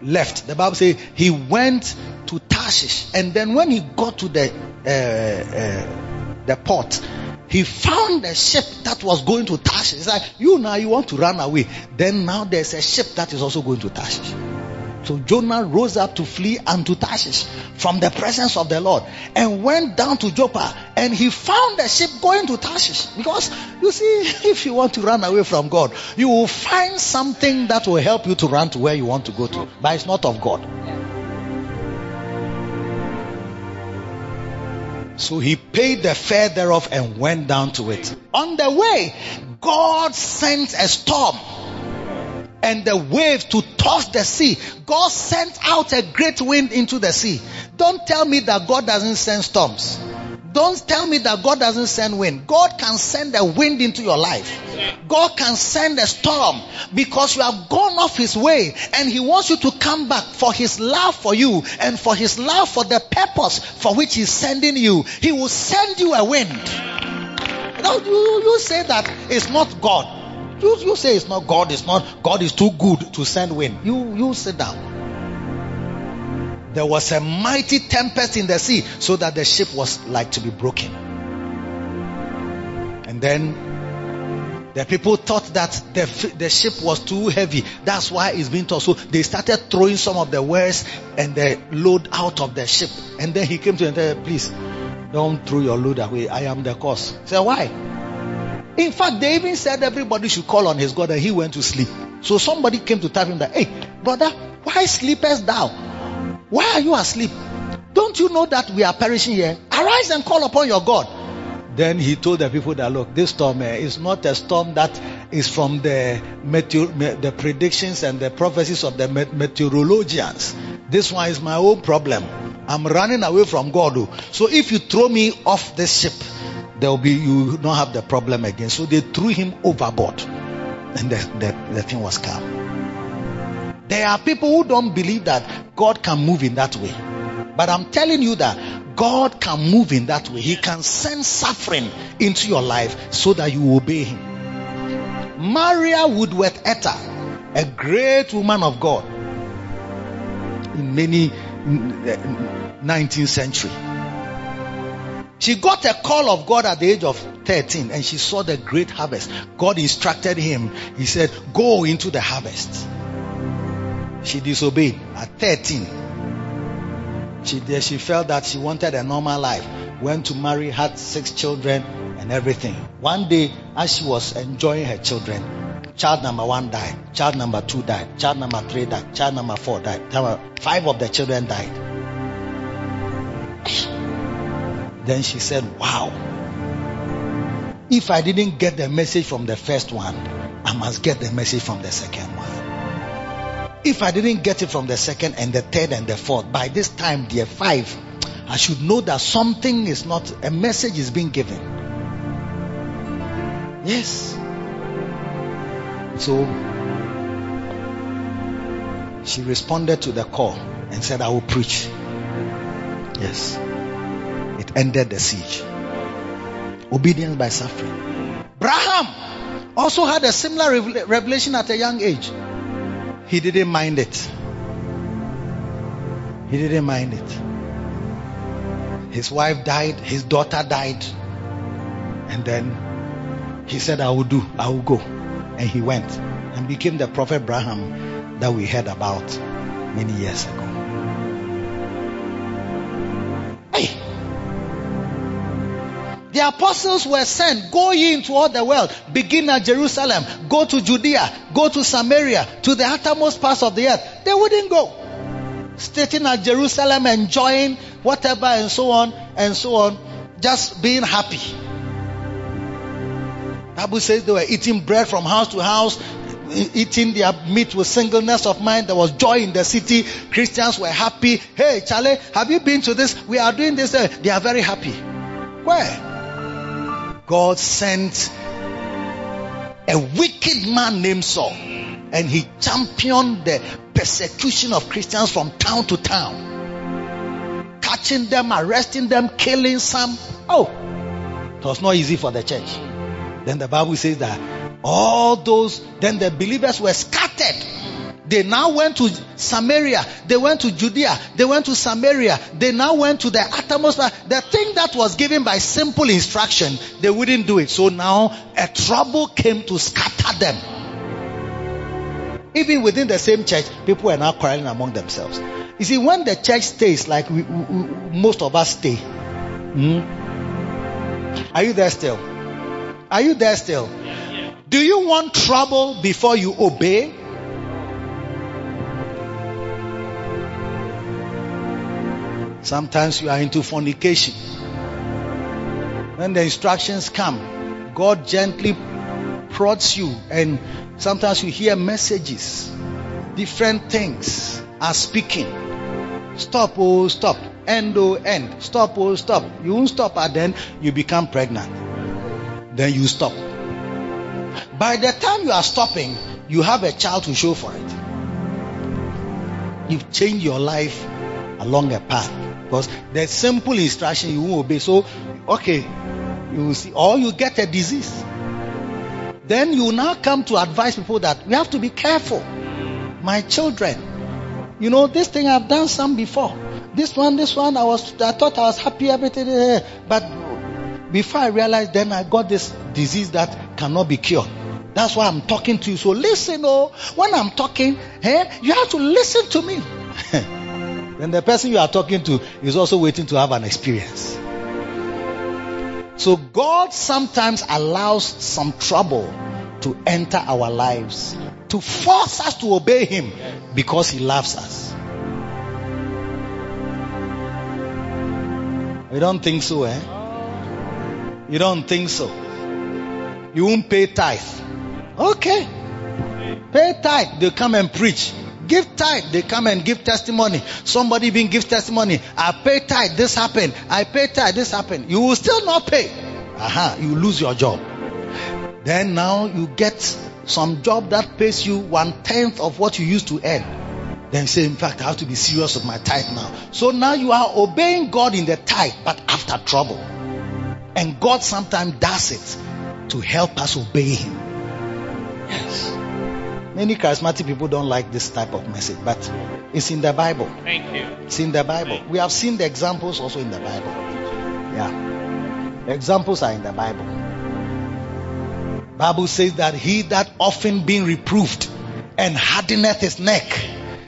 left. The Bible says he went to Tarshish, and then when he got to the uh, uh, the port, he found a ship that was going to Tarshish. It's like you now you want to run away. Then now there's a ship that is also going to Tarshish. So Jonah rose up to flee unto Tarshish from the presence of the Lord and went down to Joppa and he found a ship going to Tarshish. Because you see, (laughs) if you want to run away from God, you will find something that will help you to run to where you want to go to, but it's not of God. So he paid the fare thereof and went down to it. On the way, God sent a storm and the wave to toss the sea. God sent out a great wind into the sea. Don't tell me that God doesn't send storms. Don't tell me that God doesn't send wind. God can send a wind into your life. God can send a storm because you have gone off his way and he wants you to come back for his love for you and for his love for the purpose for which he's sending you. He will send you a wind. Now, you, you say that it's not God. You, you say it's not God, it's not God is too good to send wind. You you sit down. There was a mighty tempest in the sea, so that the ship was like to be broken. And then the people thought that the, the ship was too heavy. That's why it's being tossed. So they started throwing some of the wares and the load out of the ship. And then he came to them and said, Please, don't throw your load away. I am the cause. He said, Why? In fact, they even said everybody should call on his God and he went to sleep. So somebody came to tell him that, hey, brother, why sleepest thou? Why are you asleep? Don't you know that we are perishing here? Arise and call upon your God. Then he told the people that look, this storm eh, is not a storm that is from the meteor, the predictions and the prophecies of the me- meteorologians. This one is my own problem. I'm running away from God. oh. So if you throw me off the ship, there will be you will not have the problem again. So they threw him overboard, and the, the, the thing was calm. There are people who don't believe that God can move in that way. But I'm telling you that God can move in that way. He can send suffering into your life so that you obey Him. Maria Woodworth Etter, a great woman of God in many mm, eh, 19th century. She got a call of God at the age of 13 and she saw the great harvest. God instructed him. He said, Go into the harvest. She disobeyed at 13. She she felt that she wanted a normal life. Went to marry, had six children and everything. One day, as she was enjoying her children, child number one died, child number two died, child number three died, child number four died. Five of the children died. Then she said, Wow. If I didn't get the message from the first one, I must get the message from the second one. If I didn't get it from the second and the third and the fourth, by this time, dear five, I should know that something is not, a message is being given. Yes. So, she responded to the call and said, I will preach. Yes. It ended the siege. Obedience by suffering. Abraham also had a similar revelation at a young age. He didn't mind it. He didn't mind it. His wife died, his daughter died. And then he said, I will do, I will go. And he went and became the prophet Abraham that we heard about many years ago. The apostles were sent, go ye into all the world, begin at Jerusalem, go to Judea, go to Samaria, to the uttermost parts of the earth. They wouldn't go. Sitting at Jerusalem, enjoying whatever and so on and so on, just being happy. Bible says they were eating bread from house to house, eating their meat with singleness of mind. There was joy in the city. Christians were happy. Hey, Charlie, have you been to this? We are doing this. They are very happy. Where? God sent a wicked man named Saul and he championed the persecution of Christians from town to town. Catching them, arresting them, killing some. Oh, it was not easy for the church. Then the Bible says that all those, then the believers were scattered. They now went to Samaria. They went to Judea. They went to Samaria. They now went to the uttermost. The thing that was given by simple instruction, they wouldn't do it. So now a trouble came to scatter them. Even within the same church, people are now quarreling among themselves. You see, when the church stays like we, we, most of us stay, hmm? are you there still? Are you there still? Do you want trouble before you obey? Sometimes you are into fornication. When the instructions come, God gently prods you, and sometimes you hear messages, different things are speaking. Stop, oh, stop. End, oh, end. Stop, oh, stop. You won't stop, and then you become pregnant. Then you stop. By the time you are stopping, you have a child to show for it. You've changed your life along a path because the simple instruction you won't obey. So, okay, you will see, or you get a disease. Then you now come to advise people that we have to be careful. My children, you know, this thing I've done some before. This one, this one, I was, I thought I was happy, everything, eh, but before I realized, then I got this disease that cannot be cured. That's why I'm talking to you. So listen, oh, when I'm talking, eh, you have to listen to me. (laughs) then the person you are talking to is also waiting to have an experience. So God sometimes allows some trouble to enter our lives to force us to obey Him because He loves us. You don't think so, eh? You don't think so. You won't pay tithe. Okay. Pay tithe. They come and preach. Give tithe. They come and give testimony. Somebody even gives testimony. I pay tithe. This happened. I pay tithe. This happened. You will still not pay. Aha. You lose your job. Then now you get some job that pays you one tenth of what you used to earn. Then say, in fact, I have to be serious with my tithe now. So now you are obeying God in the tithe, but after trouble. And God sometimes does it to help us obey Him. Yes. Many charismatic people don't like this type of message, but it's in the Bible. Thank you. It's in the Bible. We have seen the examples also in the Bible. Yeah. The examples are in the Bible. Bible says that he that often being reproved and hardeneth his neck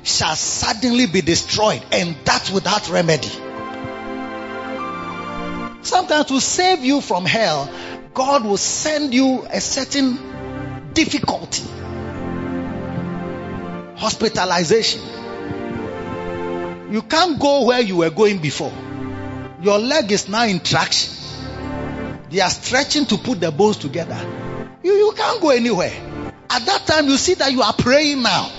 shall suddenly be destroyed, and that without remedy. Sometimes to save you from hell, God will send you a certain difficulty. Hospitalization. You can't go where you were going before. Your leg is now in traction. They are stretching to put the bones together. You, you can't go anywhere. At that time, you see that you are praying now.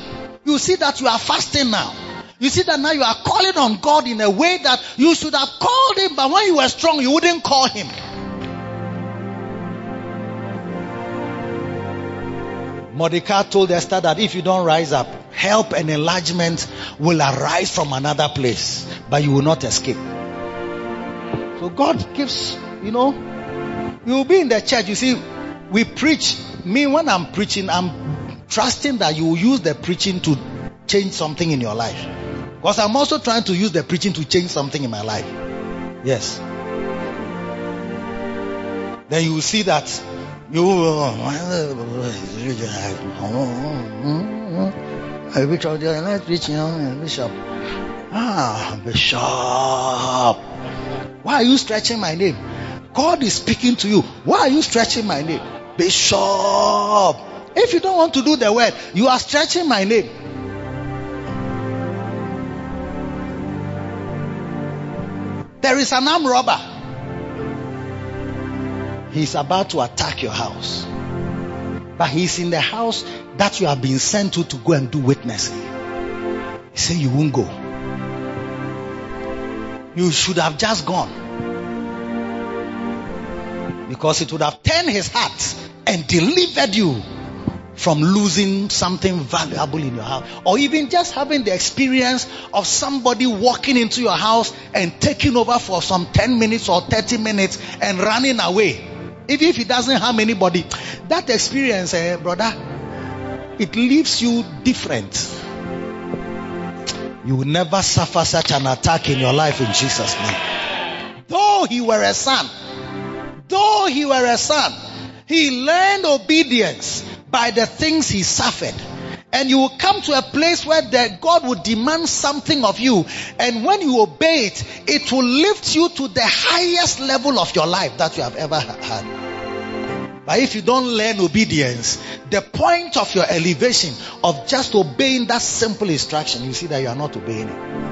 You see that you are fasting now. You see that now you are calling on God in a way that you should have called Him, but when you were strong, you wouldn't call Him. Mordecai told Esther that if you don't rise up, help and enlargement will arise from another place, but you will not escape. So God gives, you know, you will be in the church. You see, we preach. Me, when I'm preaching, I'm trusting that you will use the preaching to change something in your life. Because I'm also trying to use the preaching to change something in my life. Yes. Then you will see that you Bishop, let's preach, Bishop. Ah, Bishop. Why are you stretching my name? God is speaking to you. Why are you stretching my name? Bishop. If you don't want to do the word, you are stretching my name. There is an armed robber. He's about to attack your house. But he's in the house that you have been sent to to go and do witnessing. He said you won't go. You should have just gone. Because it would have turned his heart and delivered you from losing something valuable in your house. Or even just having the experience of somebody walking into your house and taking over for some 10 minutes or 30 minutes and running away. Even if it doesn't harm anybody. That experience, eh, brother, it leaves you different. You will never suffer such an attack in your life in Jesus' name. Though he were a son, though he were a son, he learned obedience by the things he suffered. And you will come to a place where the God will demand something of you. And when you obey it, it will lift you to the highest level of your life that you have ever had. But if you don't learn obedience, the point of your elevation of just obeying that simple instruction, you see that you are not obeying it.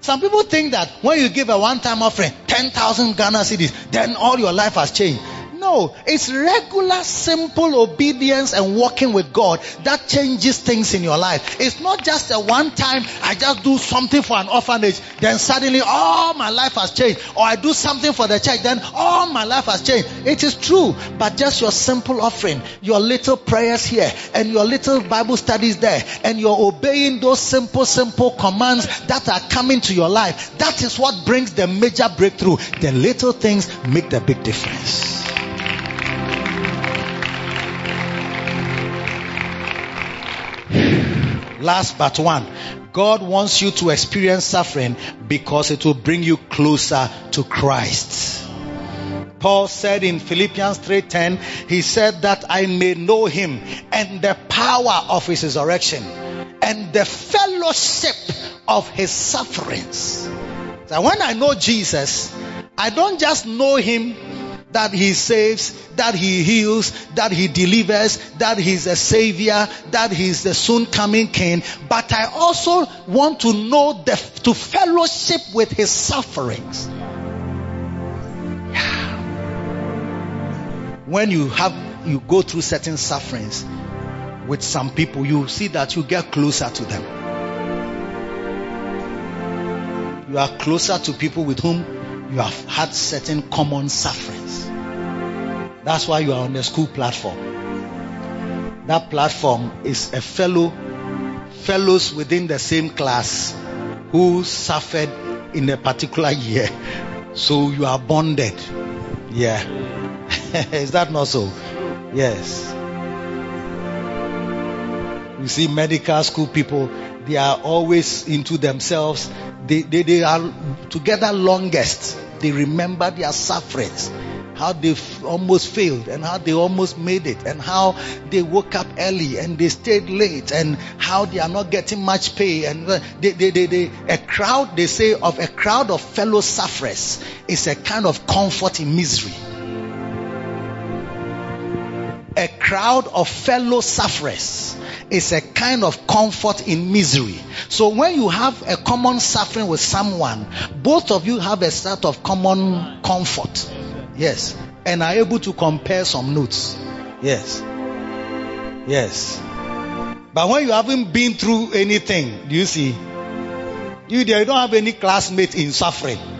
Some people think that when you give a one time offering, 10,000 Ghana cedis, then all your life has changed. No, it's regular, simple obedience and walking with God that changes things in your life. It's not just a one time, I just do something for an orphanage, then suddenly all my life has changed. Or I do something for the church, then all my life has changed. It is true, but just your simple offering, your little prayers here, and your little Bible studies there, and you're obeying those simple, simple commands that are coming to your life. That is what brings the major breakthrough. The little things make the big difference. Last but one. God wants you to experience suffering because it will bring you closer to Christ. Paul said in Philippians 3:10, he said that I may know him and the power of his resurrection and the fellowship of his sufferings. So when I know Jesus, I don't just know him that he saves, that he heals, that he delivers, that he's a savior, that he's the soon coming king. But I also want to know the, to fellowship with his sufferings. Yeah. When you have, you go through certain sufferings with some people, you see that you get closer to them. You are closer to people with whom you have had certain common sufferings. That's why you are on the school platform. That platform is a fellow, fellows within the same class who suffered in a particular year. So you are bonded. Yeah. (laughs) is that not so? Yes. You see, medical school people, they are always into themselves they, they, they are together longest. They remember their sufferings, how they almost failed and how they almost made it and how they woke up early and they stayed late and how they are not getting much pay and uh, they, they, they, they, a crowd, they say of a crowd of fellow sufferers is a kind of comfort in misery. A crowd of fellow sufferers is a kind of comfort in misery. So when you have a common suffering with someone, both of you have a sort of common comfort. Yes. And are able to compare some notes. Yes. Yes. But when you haven't been through anything, do you see? You, you don't have any classmate in suffering.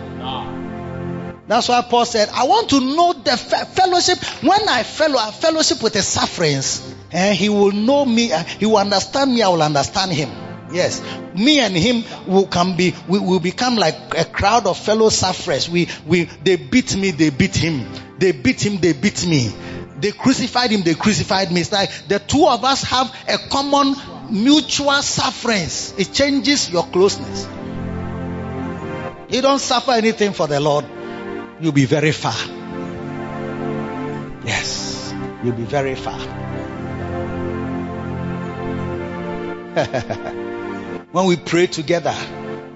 That's why Paul said, I want to know the fellowship. When I fellow, I fellowship with the sufferings, and he will know me, uh, he will understand me, I will understand him. Yes. Me and him will can be, we will become like a crowd of fellow sufferers. We, we, they beat me, they beat him. They beat him, they beat me. They crucified him, they crucified me. It's like the two of us have a common mutual sufferings, it changes your closeness. You don't suffer anything for the Lord, you'll be very far. Yes, you'll be very far. (laughs) when we pray together,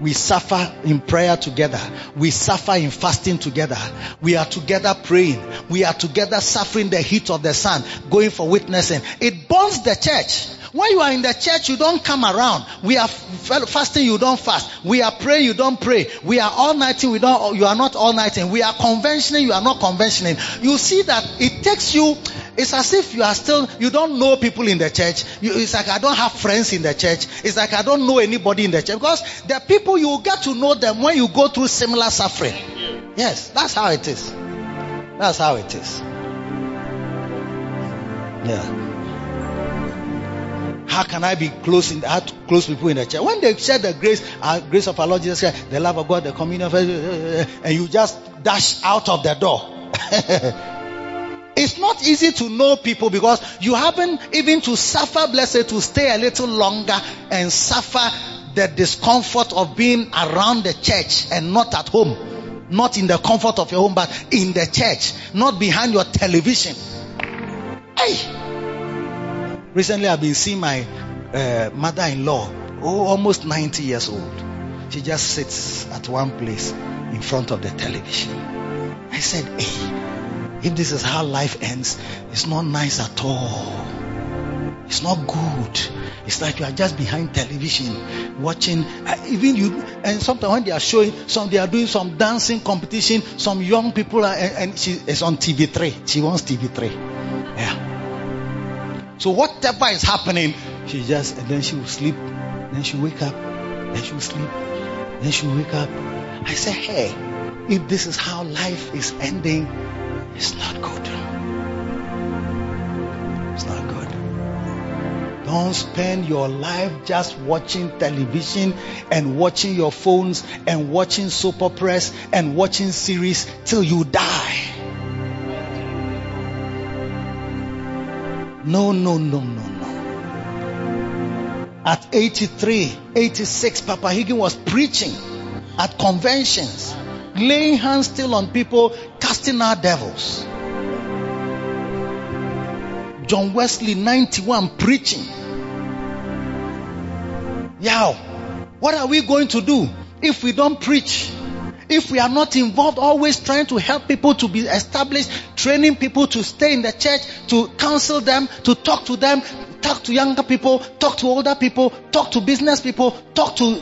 we suffer in prayer together. We suffer in fasting together. We are together praying. We are together suffering the heat of the sun, going for witnessing. It burns the church. When you are in the church, you don't come around. We are fasting, you don't fast. We are praying, you don't pray. We are all nighting, we don't, you are not all nighting. We are conventioning, you are not conventioning. You see that it takes you, it's as if you are still, you don't know people in the church. You, it's like I don't have friends in the church. It's like I don't know anybody in the church. Because the people, you get to know them when you go through similar suffering. Yes, that's how it is. That's how it is. Yeah. How can I be close in to close people in the church? When they share the grace, uh, grace of our Lord Jesus Christ, the love of God, the communion, of, uh, and you just dash out of the door. (laughs) it's not easy to know people because you haven't even to suffer, blessed, to stay a little longer and suffer the discomfort of being around the church and not at home. Not in the comfort of your home, but in the church, not behind your television. Hey! Recently, I've been seeing my uh, mother-in-law, oh, almost 90 years old. She just sits at one place in front of the television. I said, hey, if this is how life ends, it's not nice at all. It's not good. It's like you are just behind television watching. Uh, even you, and sometimes when they are showing, some they are doing some dancing competition. Some young people are, and she is on TV3. She wants TV3. Yeah. So whatever is happening, she just and then she will sleep, then she wake up, then she will sleep, then she will wake up. I say, hey, if this is how life is ending, it's not good. It's not good. Don't spend your life just watching television and watching your phones and watching soap operas and watching series till you die. No, no, no, no, no. At 83, 86, Papa Hagin was preaching at conventions, laying hands still on people, casting out devils. John Wesley, 91, preaching. Yeah, what are we going to do if we don't preach? If we are not involved, always trying to help people to be established, training people to stay in the church, to counsel them, to talk to them, talk to younger people, talk to older people, talk to business people, talk to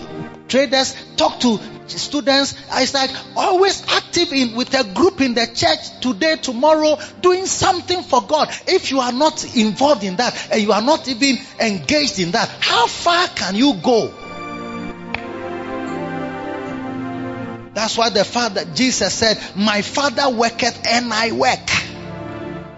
traders, talk to students. It's like always active in with a group in the church today, tomorrow, doing something for God. If you are not involved in that and you are not even engaged in that, how far can you go? That's why the Father, Jesus said, My Father worketh and I work.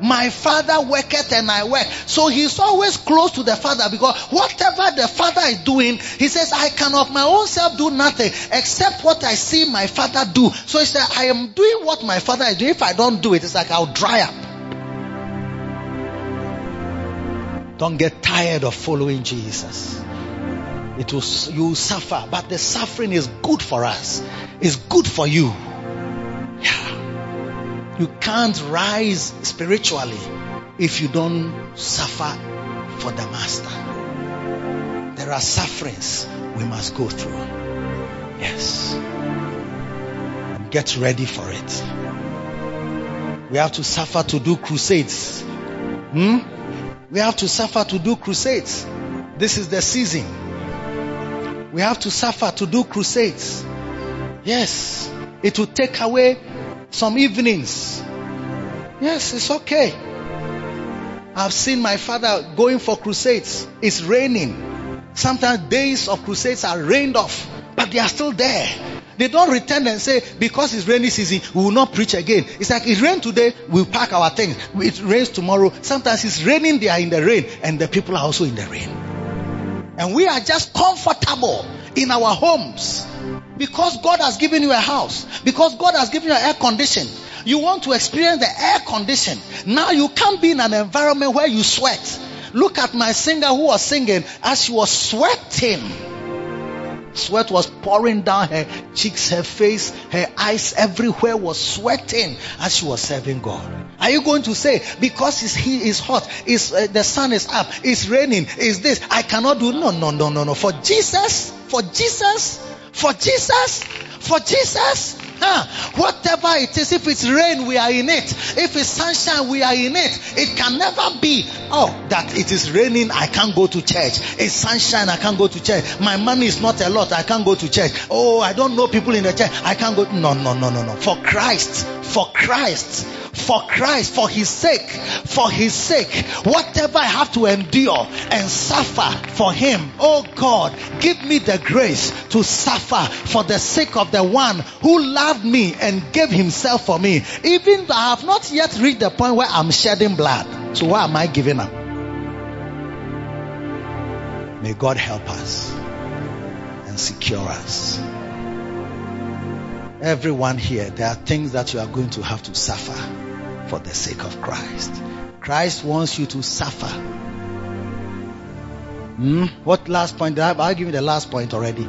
My Father worketh and I work. So he's always close to the Father because whatever the Father is doing, he says, I can of my own self do nothing except what I see my Father do. So he said, I am doing what my Father is doing. If I don't do it, it's like I'll dry up. Don't get tired of following Jesus. It will, you suffer, but the suffering is good for us. It's good for you. Yeah. You can't rise spiritually if you don't suffer for the master. There are sufferings we must go through. Yes. get ready for it. We have to suffer to do crusades. Hmm? We have to suffer to do crusades. This is the season. We have to suffer to do crusades. Yes, it will take away some evenings. Yes, it's okay. I've seen my father going for crusades. It's raining. Sometimes days of crusades are rained off, but they are still there. They don't return and say, because it's rainy season, we will not preach again. It's like it rained today, we'll pack our things. It rains tomorrow. Sometimes it's raining, they are in the rain, and the people are also in the rain. And we are just comfortable in our homes because God has given you a house, because God has given you air condition. You want to experience the air condition. Now you can't be in an environment where you sweat Look at my singer who was singing as she was sweating. Sweat was pouring down her cheeks, her face, her eyes, everywhere was sweating as she was serving God. Are you going to say because it's, he is hot, it's, uh, the sun is up, it's raining, is this? I cannot do no, no, no, no, no. For Jesus, for Jesus, for Jesus, for Jesus. Huh? Whatever it is, if it's rain, we are in it. If it's sunshine, we are in it. It can never be, oh, that it is raining, I can't go to church. It's sunshine, I can't go to church. My money is not a lot, I can't go to church. Oh, I don't know people in the church, I can't go. No, no, no, no, no. For Christ, for Christ, for Christ, for His sake, for His sake, whatever I have to endure and suffer for Him, oh God, give me the grace to suffer for the sake of the one who loved me and gave Himself for me. Even though I have not yet reached the point where I'm shedding blood. So why am I giving up? May God help us and secure us. Everyone here, there are things that you are going to have to suffer for the sake of Christ. Christ wants you to suffer. Hmm? What last point? I'll give you the last point already.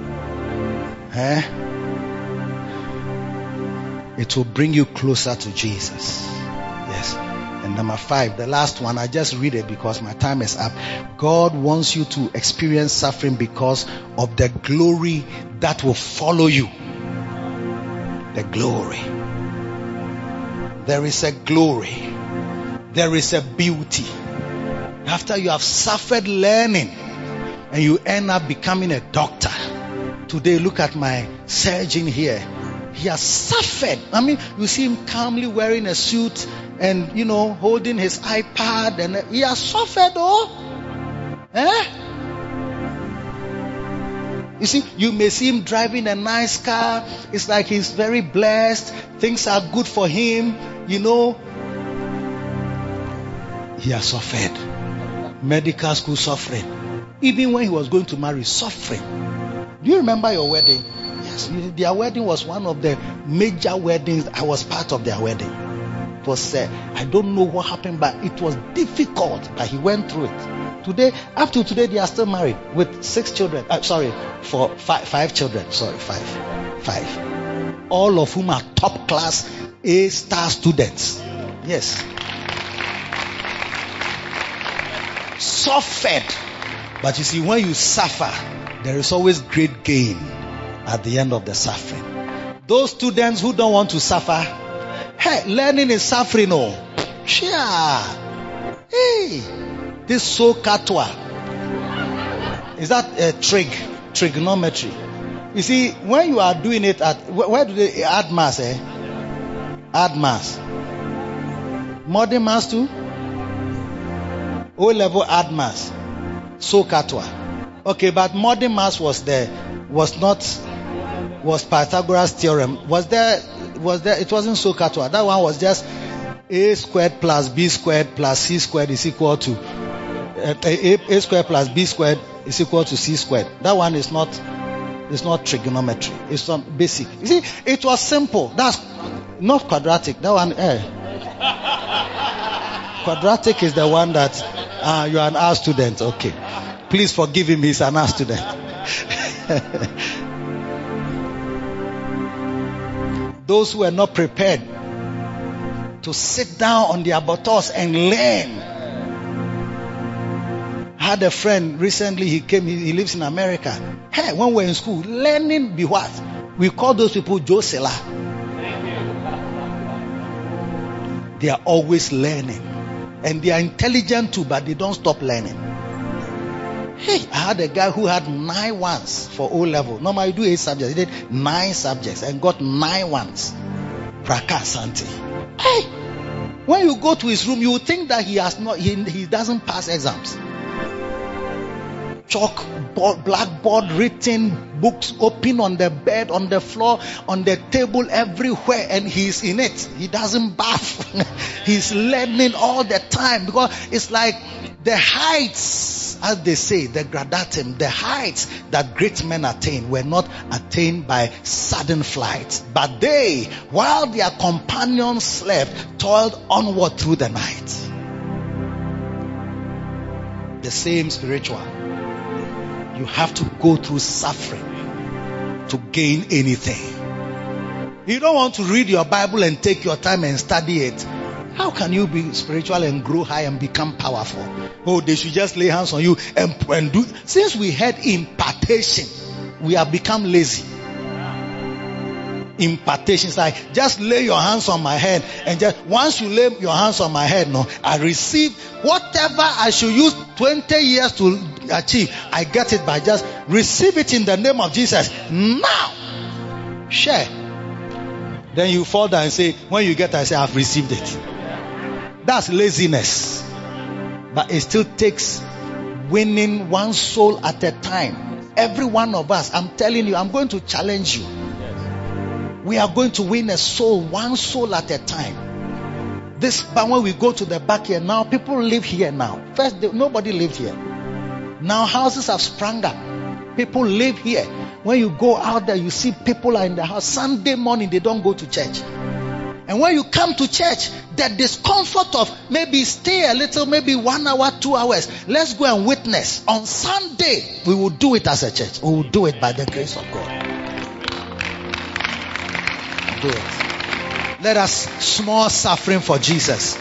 Eh? It will bring you closer to Jesus. Yes. And number five, the last one, I just read it because my time is up. God wants you to experience suffering because of the glory that will follow you. The glory. There is a glory. There is a beauty. After you have suffered learning and you end up becoming a doctor. Today, look at my surgeon here. He has suffered. I mean, you see him calmly wearing a suit and, you know, holding his iPad and he has suffered, oh. Eh? You see, you may see him driving a nice car. It's like he's very blessed. Things are good for him. You know, he has suffered. Medical school suffering. Even when he was going to marry, suffering. Do you remember your wedding? Their wedding was one of the major weddings. I was part of their wedding. It was, uh, I don't know what happened, but it was difficult, but he went through it. Today, up to today, they are still married with six children. Uh, sorry, for five, five children. Sorry, five. Five. All of whom are top class A star students. Yes. Suffered. But you see, when you suffer, there is always great gain at the end of the suffering. Those students who don't want to suffer, hey, learning is suffering, oh. Yeah. Hey, this so katwa. Is that a trig, trigonometry? You see, when you are doing it at, where do they add maths, eh? Add maths. Modern mass too? O level add maths. So katwa. Okay, but modern mass was there, was not, was Pythagoras theorem. Was there, was there, it wasn't so. That one was just a squared plus b squared plus c squared is equal to, uh, a, a squared plus b squared is equal to c squared. That one is not, it's not trigonometry. It's some basic. You see, it was simple. That's not quadratic. That one, eh. (laughs) Quadratic is the one that uh, you are an art student. Okay. Please forgive him. He's an art student. (laughs) Those who are not prepared to sit down on their buttocks and learn. Had a friend recently, he came, he, he lives in America. Hey, when we we're in school, learning be what? We call those people Josela. They are always learning. And they are intelligent too, but they don't stop learning. Hey, I had a guy who had nine ones for O level. Normally, you do eight subjects. He did nine subjects and got nine ones. Prakasanti. Hey, when you go to his room, you think that he has not, he, he doesn't pass exams. Chalk, board, blackboard, written, books open on the bed, on the floor, on the table, everywhere, and he's in it. He doesn't bath. (laughs) he's learning all the time because it's like the heights, as they say, the gradatim, the heights that great men attain were not attained by sudden flight, but they, while their companions slept, toiled onward through the night. the same spiritual. You have to go through suffering to gain anything. You don't want to read your Bible and take your time and study it. How can you be spiritual and grow high and become powerful? Oh, they should just lay hands on you and, and do. Since we had impartation, we have become lazy. Impartation is like just lay your hands on my head and just once you lay your hands on my head, no, I receive whatever I should use 20 years to achieve. I get it by just receive it in the name of Jesus now. Share. Then you fall down and say, when you get, I say, I've received it. That's laziness. But it still takes winning one soul at a time. Every one of us, I'm telling you, I'm going to challenge you. We are going to win a soul, one soul at a time. This, but when we go to the back here now, people live here now. First, nobody lived here. Now houses have sprung up. People live here. When you go out there, you see people are in the house. Sunday morning, they don't go to church. And when you come to church, the discomfort of maybe stay a little, maybe one hour, two hours. Let's go and witness. On Sunday, we will do it as a church. We will do it by the grace of God. Do it. Let us small suffering for Jesus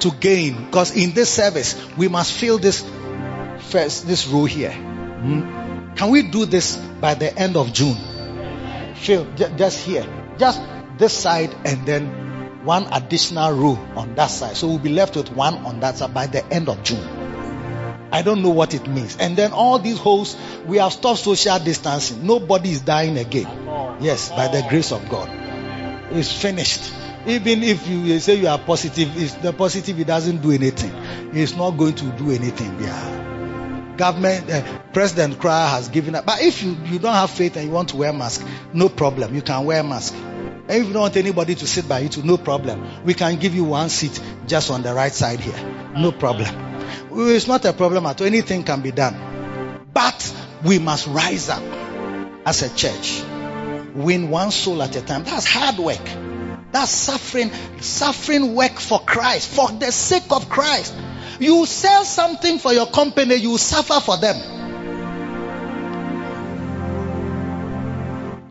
to gain. Because in this service, we must fill this first, this row here. Hmm? Can we do this by the end of June? Fill just here. Just this side and then one additional row on that side. So we'll be left with one on that side by the end of June. I don't know what it means. And then all these holes, we have stopped social distancing. Nobody is dying again. Yes, by the grace of God. It's finished. Even if you say you are positive, it's the positive, it doesn't do anything. It's not going to do anything. Yeah government, uh, President Kra has given up. But if you, you don't have faith and you want to wear mask, no problem. You can wear mask. And if you don't want anybody to sit by you, too, no problem. We can give you one seat just on the right side here. No problem. It's not a problem at all. Anything can be done. But we must rise up as a church. Win one soul at a time. That's hard work. That's suffering, suffering work for Christ, for the sake of Christ. You sell something for your company, you suffer for them.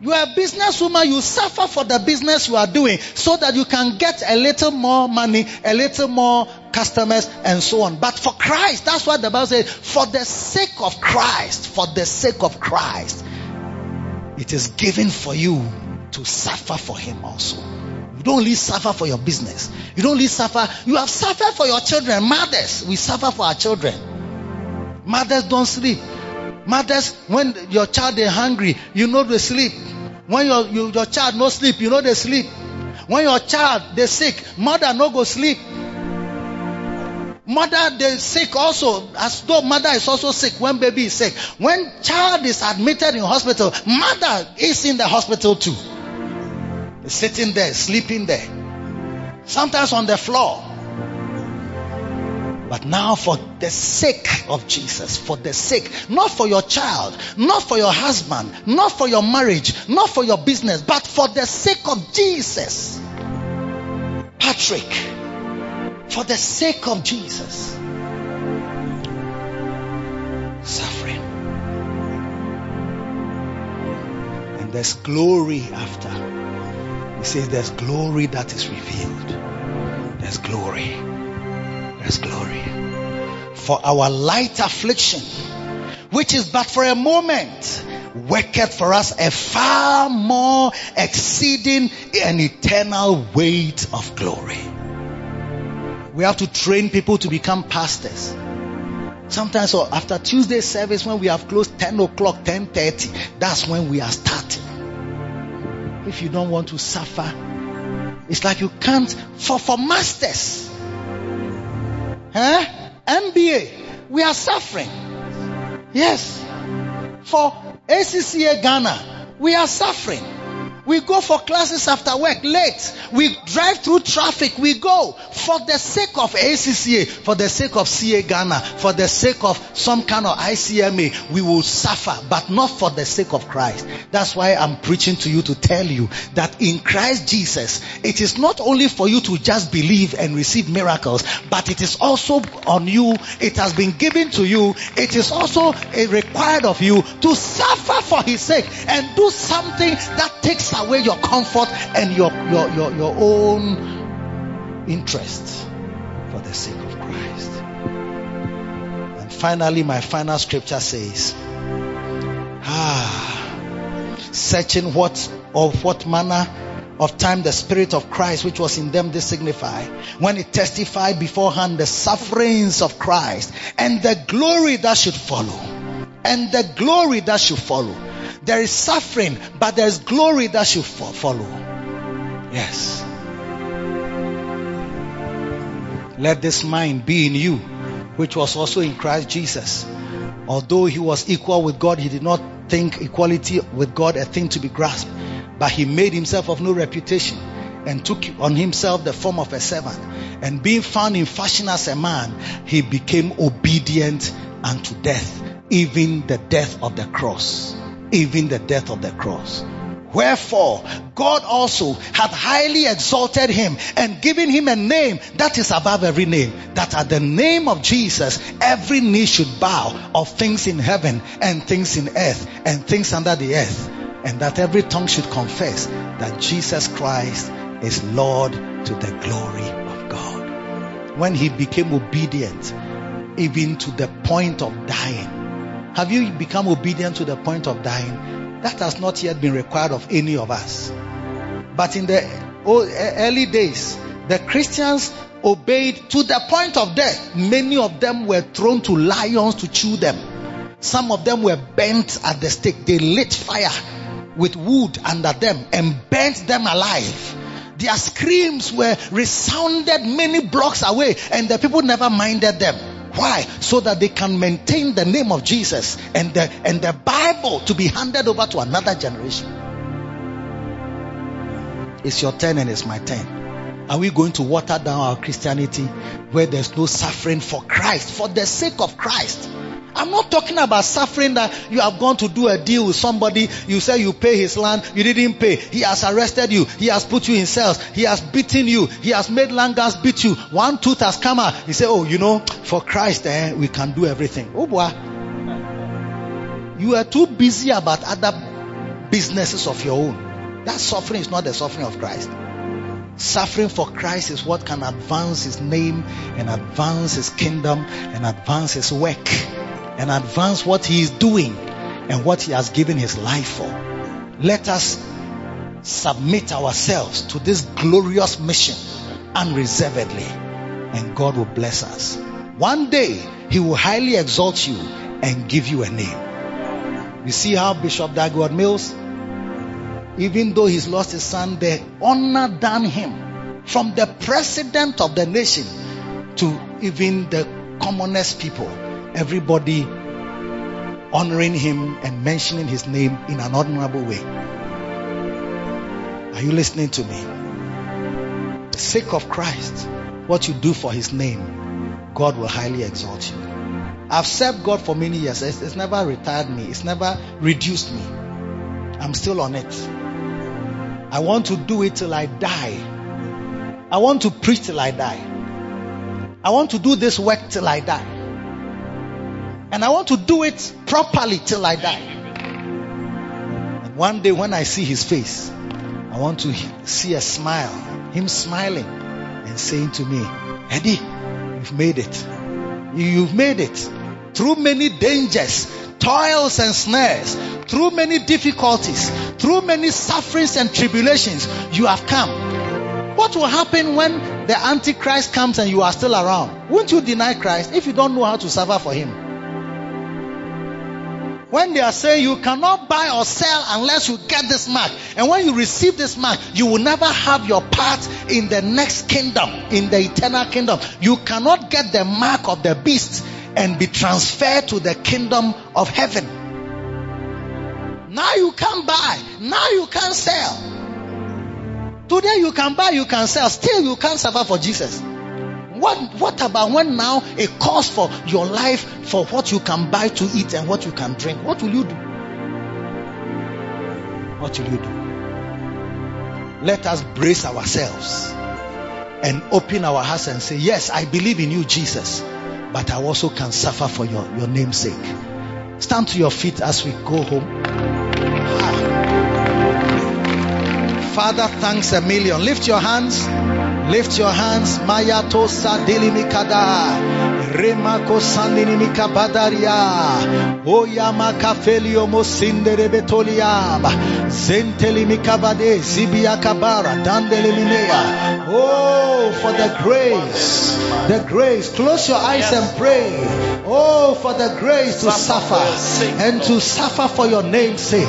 You are a businesswoman, you suffer for the business you are doing so that you can get a little more money, a little more customers, and so on. But for Christ, that's what the Bible says, for the sake of Christ, for the sake of Christ, it is given for you to suffer for Him also. You don't only suffer for your business. You don't only suffer, you have suffered for your children. Mothers, we suffer for our children. Mothers don't sleep. Mothers, when your child is hungry, you know they sleep. When your, you, your child no sleep, you know they sleep. When your child they sick, mother no go sleep. Mother they sick also, as though mother is also sick when baby is sick. When child is admitted in hospital, mother is in the hospital too. Sitting there, sleeping there. Sometimes on the floor. But now, for the sake of Jesus, for the sake, not for your child, not for your husband, not for your marriage, not for your business, but for the sake of Jesus. Patrick, for the sake of Jesus. Suffering. And there's glory after. He says there's glory that is revealed. There's glory. There's glory. For our light affliction, which is but for a moment, worketh for us a far more exceeding and eternal weight of glory. We have to train people to become pastors. Sometimes so after Tuesday service, when we have closed 10 o'clock, 10.30, that's when we are starting. If you don't want to suffer, it's like you can't, for, for masters, Huh? MBA. We are suffering. Yes. For ACCA Ghana, we are suffering. We go for classes after work late. We drive through traffic. We go for the sake of ACCA, for the sake of CA Ghana, for the sake of some kind of ICMA. We will suffer, but not for the sake of Christ. That's why I'm preaching to you to tell you that in Christ Jesus, it is not only for you to just believe and receive miracles, but it is also on you. It has been given to you. It is also required of you to suffer for His sake and do something that takes away your comfort and your, your, your, your own interest for the sake of Christ. And finally, my final scripture says, Ah, searching what of what manner of time the Spirit of Christ which was in them did signify when it testified beforehand the sufferings of Christ and the glory that should follow. And the glory that should follow. There is suffering, but there is glory that should follow. Yes. Let this mind be in you, which was also in Christ Jesus. Although he was equal with God, he did not think equality with God a thing to be grasped, but he made himself of no reputation and took on himself the form of a servant. And being found in fashion as a man, he became obedient unto death, even the death of the cross even the death of the cross. Wherefore, God also hath highly exalted him and given him a name that is above every name, that at the name of Jesus every knee should bow of things in heaven and things in earth and things under the earth, and that every tongue should confess that Jesus Christ is Lord to the glory of God. When he became obedient, even to the point of dying, have you become obedient to the point of dying? That has not yet been required of any of us. But in the early days, the Christians obeyed to the point of death. Many of them were thrown to lions to chew them. Some of them were burnt at the stake. They lit fire with wood under them and burnt them alive. Their screams were resounded many blocks away and the people never minded them. Why? So that they can maintain the name of Jesus and the, and the Bible to be handed over to another generation. It's your turn and it's my turn. Are we going to water down our Christianity where there's no suffering for Christ, for the sake of Christ? I'm not talking about suffering that you have gone to do a deal with somebody. You say you pay his land. You didn't pay. He has arrested you. He has put you in cells. He has beaten you. He has made Langas beat you. One tooth has come out. He said, Oh, you know, for Christ, eh, we can do everything. Oh boy. You are too busy about other businesses of your own. That suffering is not the suffering of Christ. Suffering for Christ is what can advance his name and advance his kingdom and advance his work and advance what he is doing and what he has given his life for. Let us submit ourselves to this glorious mission unreservedly, and God will bless us. One day, he will highly exalt you and give you a name. You see how Bishop Dag Heward-Mills, even though he's lost his son, the honor done him from the president of the nation to even the commonest people everybody honoring him and mentioning his name in an honorable way. Are you listening to me? The sake of Christ, what you do for his name, God will highly exalt you. I've served God for many years. It's, it's never retired me. It's never reduced me. I'm still on it. I want to do it till I die. I want to preach till I die. I want to do this work till I die. And I want to do it properly till I die. And one day when I see his face, I want to see a smile, him smiling and saying to me, Eddie, you've made it. You've made it. Through many dangers, toils and snares, through many difficulties, through many sufferings and tribulations, you have come. What will happen when the Antichrist comes and you are still around? Won't you deny Christ if you don't know how to suffer for him? When they are saying you cannot buy or sell unless you get this mark, and when you receive this mark, you will never have your part in the next kingdom, in the eternal kingdom. You cannot get the mark of the beast and be transferred to the kingdom of heaven. Now you can buy, now you can sell. Today you can buy, you can sell, still you can't suffer for Jesus. What, what about when now it calls for your life for what you can buy to eat and what you can drink? What will you do? What will you do? Let us brace ourselves and open our hearts and say, Yes, I believe in you, Jesus, but I also can suffer for your, your name's sake. Stand to your feet as we go home. Father, thanks a million. Lift your hands. Lift your hands. Maya tosa delimikada. Remako sandinimika badaria. Oyama kafelio mosindere betoliam. Zentelimika bade. Zibia kabara. Dandeliminea. Oh, for the grace. The grace. Close your eyes and pray. Oh, for the grace to suffer and to suffer for your name's sake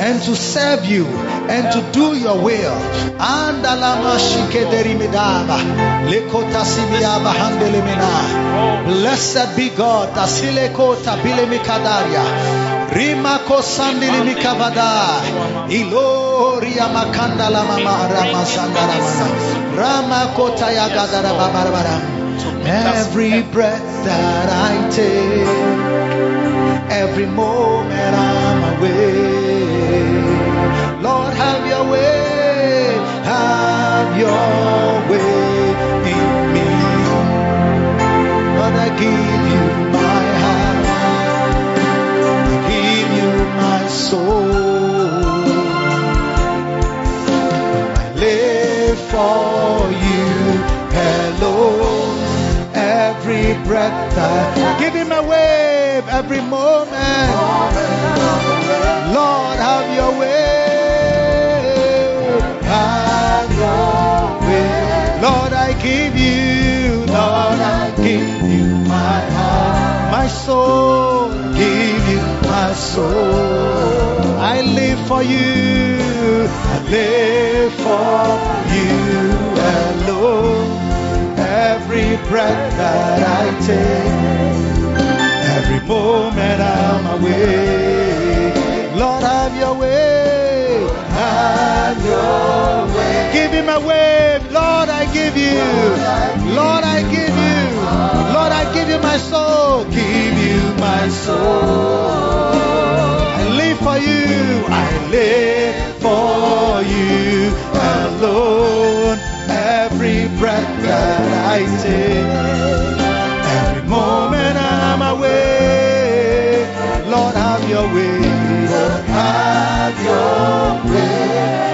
and to serve you and to do your will. Andalama shikederimidaba. Lekota sibiaba handelimina. Blessed be God. Tasilekota bilemikadaria. Rimako sandilimikavada. Iloria makandala mama ramasandara Ramakota yagadara babarbara. Every breath that I take, every moment I'm away. Lord, have your way, have your soul. I live for you alone. Every breath I give him a wave every moment. Lord, have your way. Have your way. Lord, I give you, Lord, I give you my heart, my soul, give you my soul. I live for you, I live for you alone. Every breath that I take, every moment I'm away. Lord, have your way, have your way. Give him a wave, Lord, I give you, Lord, I give you, Lord, I give you my soul, give you my soul. I live for you, I live for you alone. Every breath that I take, every moment I'm away. Lord, have your way. Lord, have your way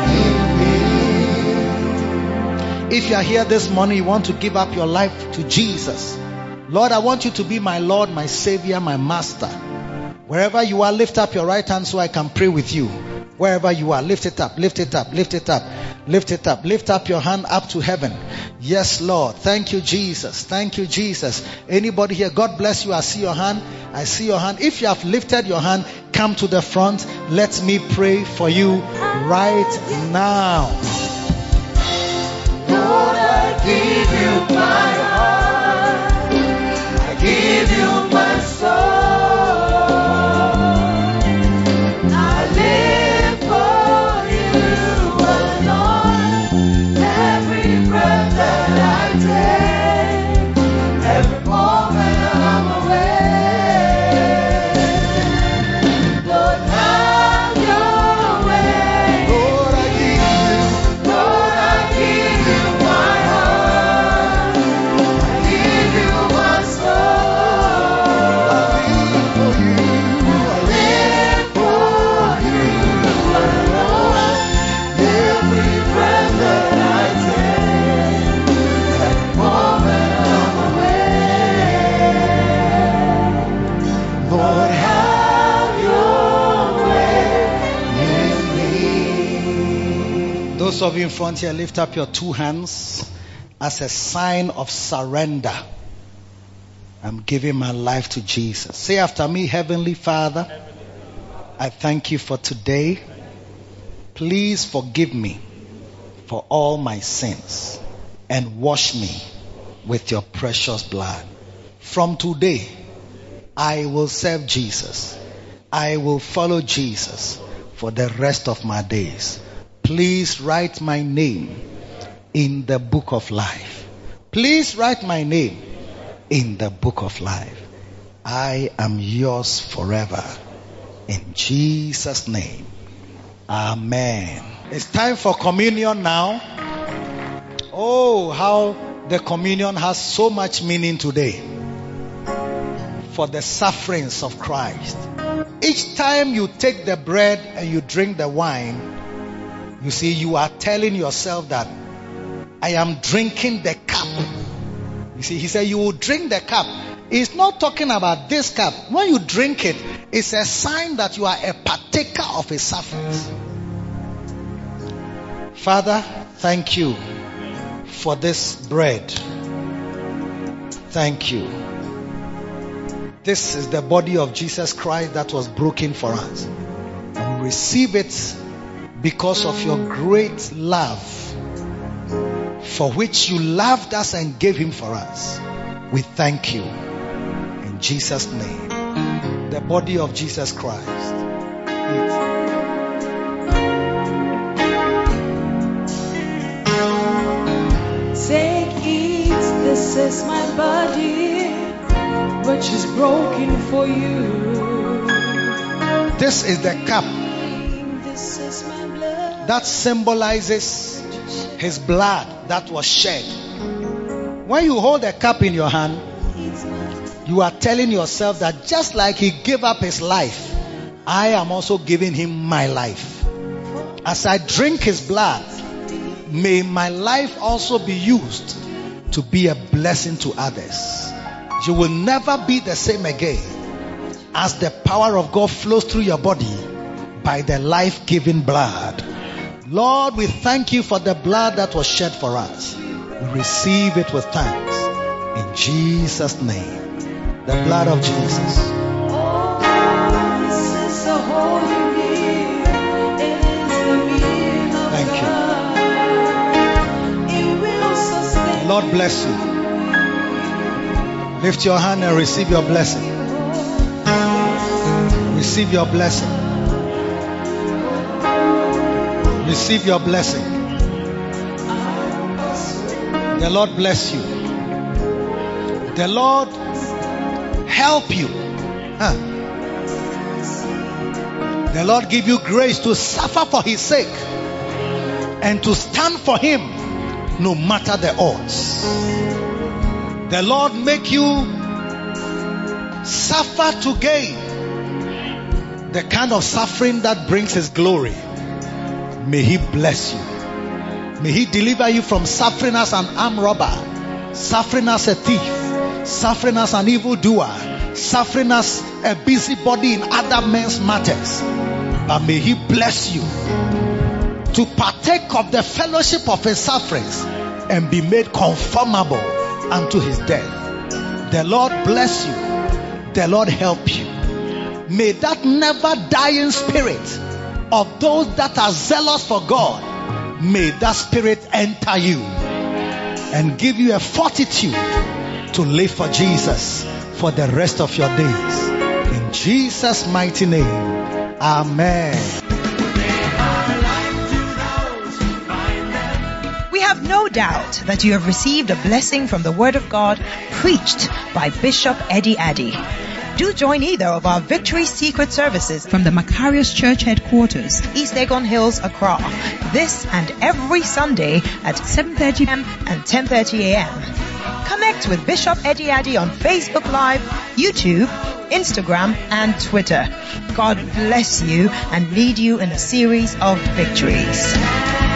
If you are here this morning, you want to give up your life to Jesus. Lord, I want you to be my Lord, my Savior, my Master. Wherever you are, lift up your right hand so I can pray with you. Wherever you are, lift it up, lift it up, lift it up, lift it up, lift up your hand up to heaven. Yes, Lord. Thank you, Jesus. Thank you, Jesus. Anybody here, God bless you. I see your hand. I see your hand. If you have lifted your hand, come to the front. Let me pray for you right now. Lord, I give you my Those of you in front here, lift up your two hands as a sign of surrender. I'm giving my life to Jesus. Say after me, Heavenly Father, I thank you for today. Please forgive me for all my sins and wash me with your precious blood. From today, I will serve Jesus. I will follow Jesus for the rest of my days. Please write my name in the book of life. Please write my name in the book of life. I am yours forever. In Jesus' name. Amen. It's time for communion now. Oh, how the communion has so much meaning today for the sufferings of Christ. Each time you take the bread and you drink the wine, you see, you are telling yourself that I am drinking the cup. You see, he said, You will drink the cup. He's not talking about this cup. When you drink it, it's a sign that you are a partaker of his sufferings. Father, thank you for this bread. Thank you. This is the body of Jesus Christ that was broken for us. And we receive it because of your great love for which you loved us and gave him for us. We thank you. In Jesus' name. The body of Jesus Christ. Take, eat, this is my body, which is broken for you. This is the cup that symbolizes his blood that was shed. When you hold a cup in your hand, you are telling yourself that just like he gave up his life, I am also giving him my life. As I drink his blood, may my life also be used to be a blessing to others. You will never be the same again as the power of God flows through your body by the life giving blood. Lord, we thank you for the blood that was shed for us. We receive it with thanks. In Jesus' name. The blood of Jesus. Thank you. Lord bless you. Lift your hand and receive your blessing. Receive your blessing. Receive your blessing. The Lord bless you. The Lord help you. Huh. The Lord give you grace to suffer for His sake and to stand for Him no matter the odds. The Lord make you suffer to gain the kind of suffering that brings His glory. May He bless you. May He deliver you from suffering as an armed robber, suffering as a thief, suffering as an evildoer, suffering as a busybody in other men's matters. But may He bless you to partake of the fellowship of His sufferings and be made conformable unto His death. The Lord bless you. The Lord help you. May that never dying spirit of those that are zealous for God, may that spirit enter you and give you a fortitude to live for Jesus for the rest of your days. In Jesus' mighty name, Amen. We have no doubt that you have received a blessing from the Word of God preached by Bishop Eddie Addy. Do join either of our Victory Secret services from the Macarius Church headquarters, East Legon Hills, Accra, this and every Sunday at 7.30 p.m. and 10.30 a.m. Connect with Bishop Eddie Addy on Facebook Live, YouTube, Instagram, and Twitter. God bless you and lead you in a series of victories.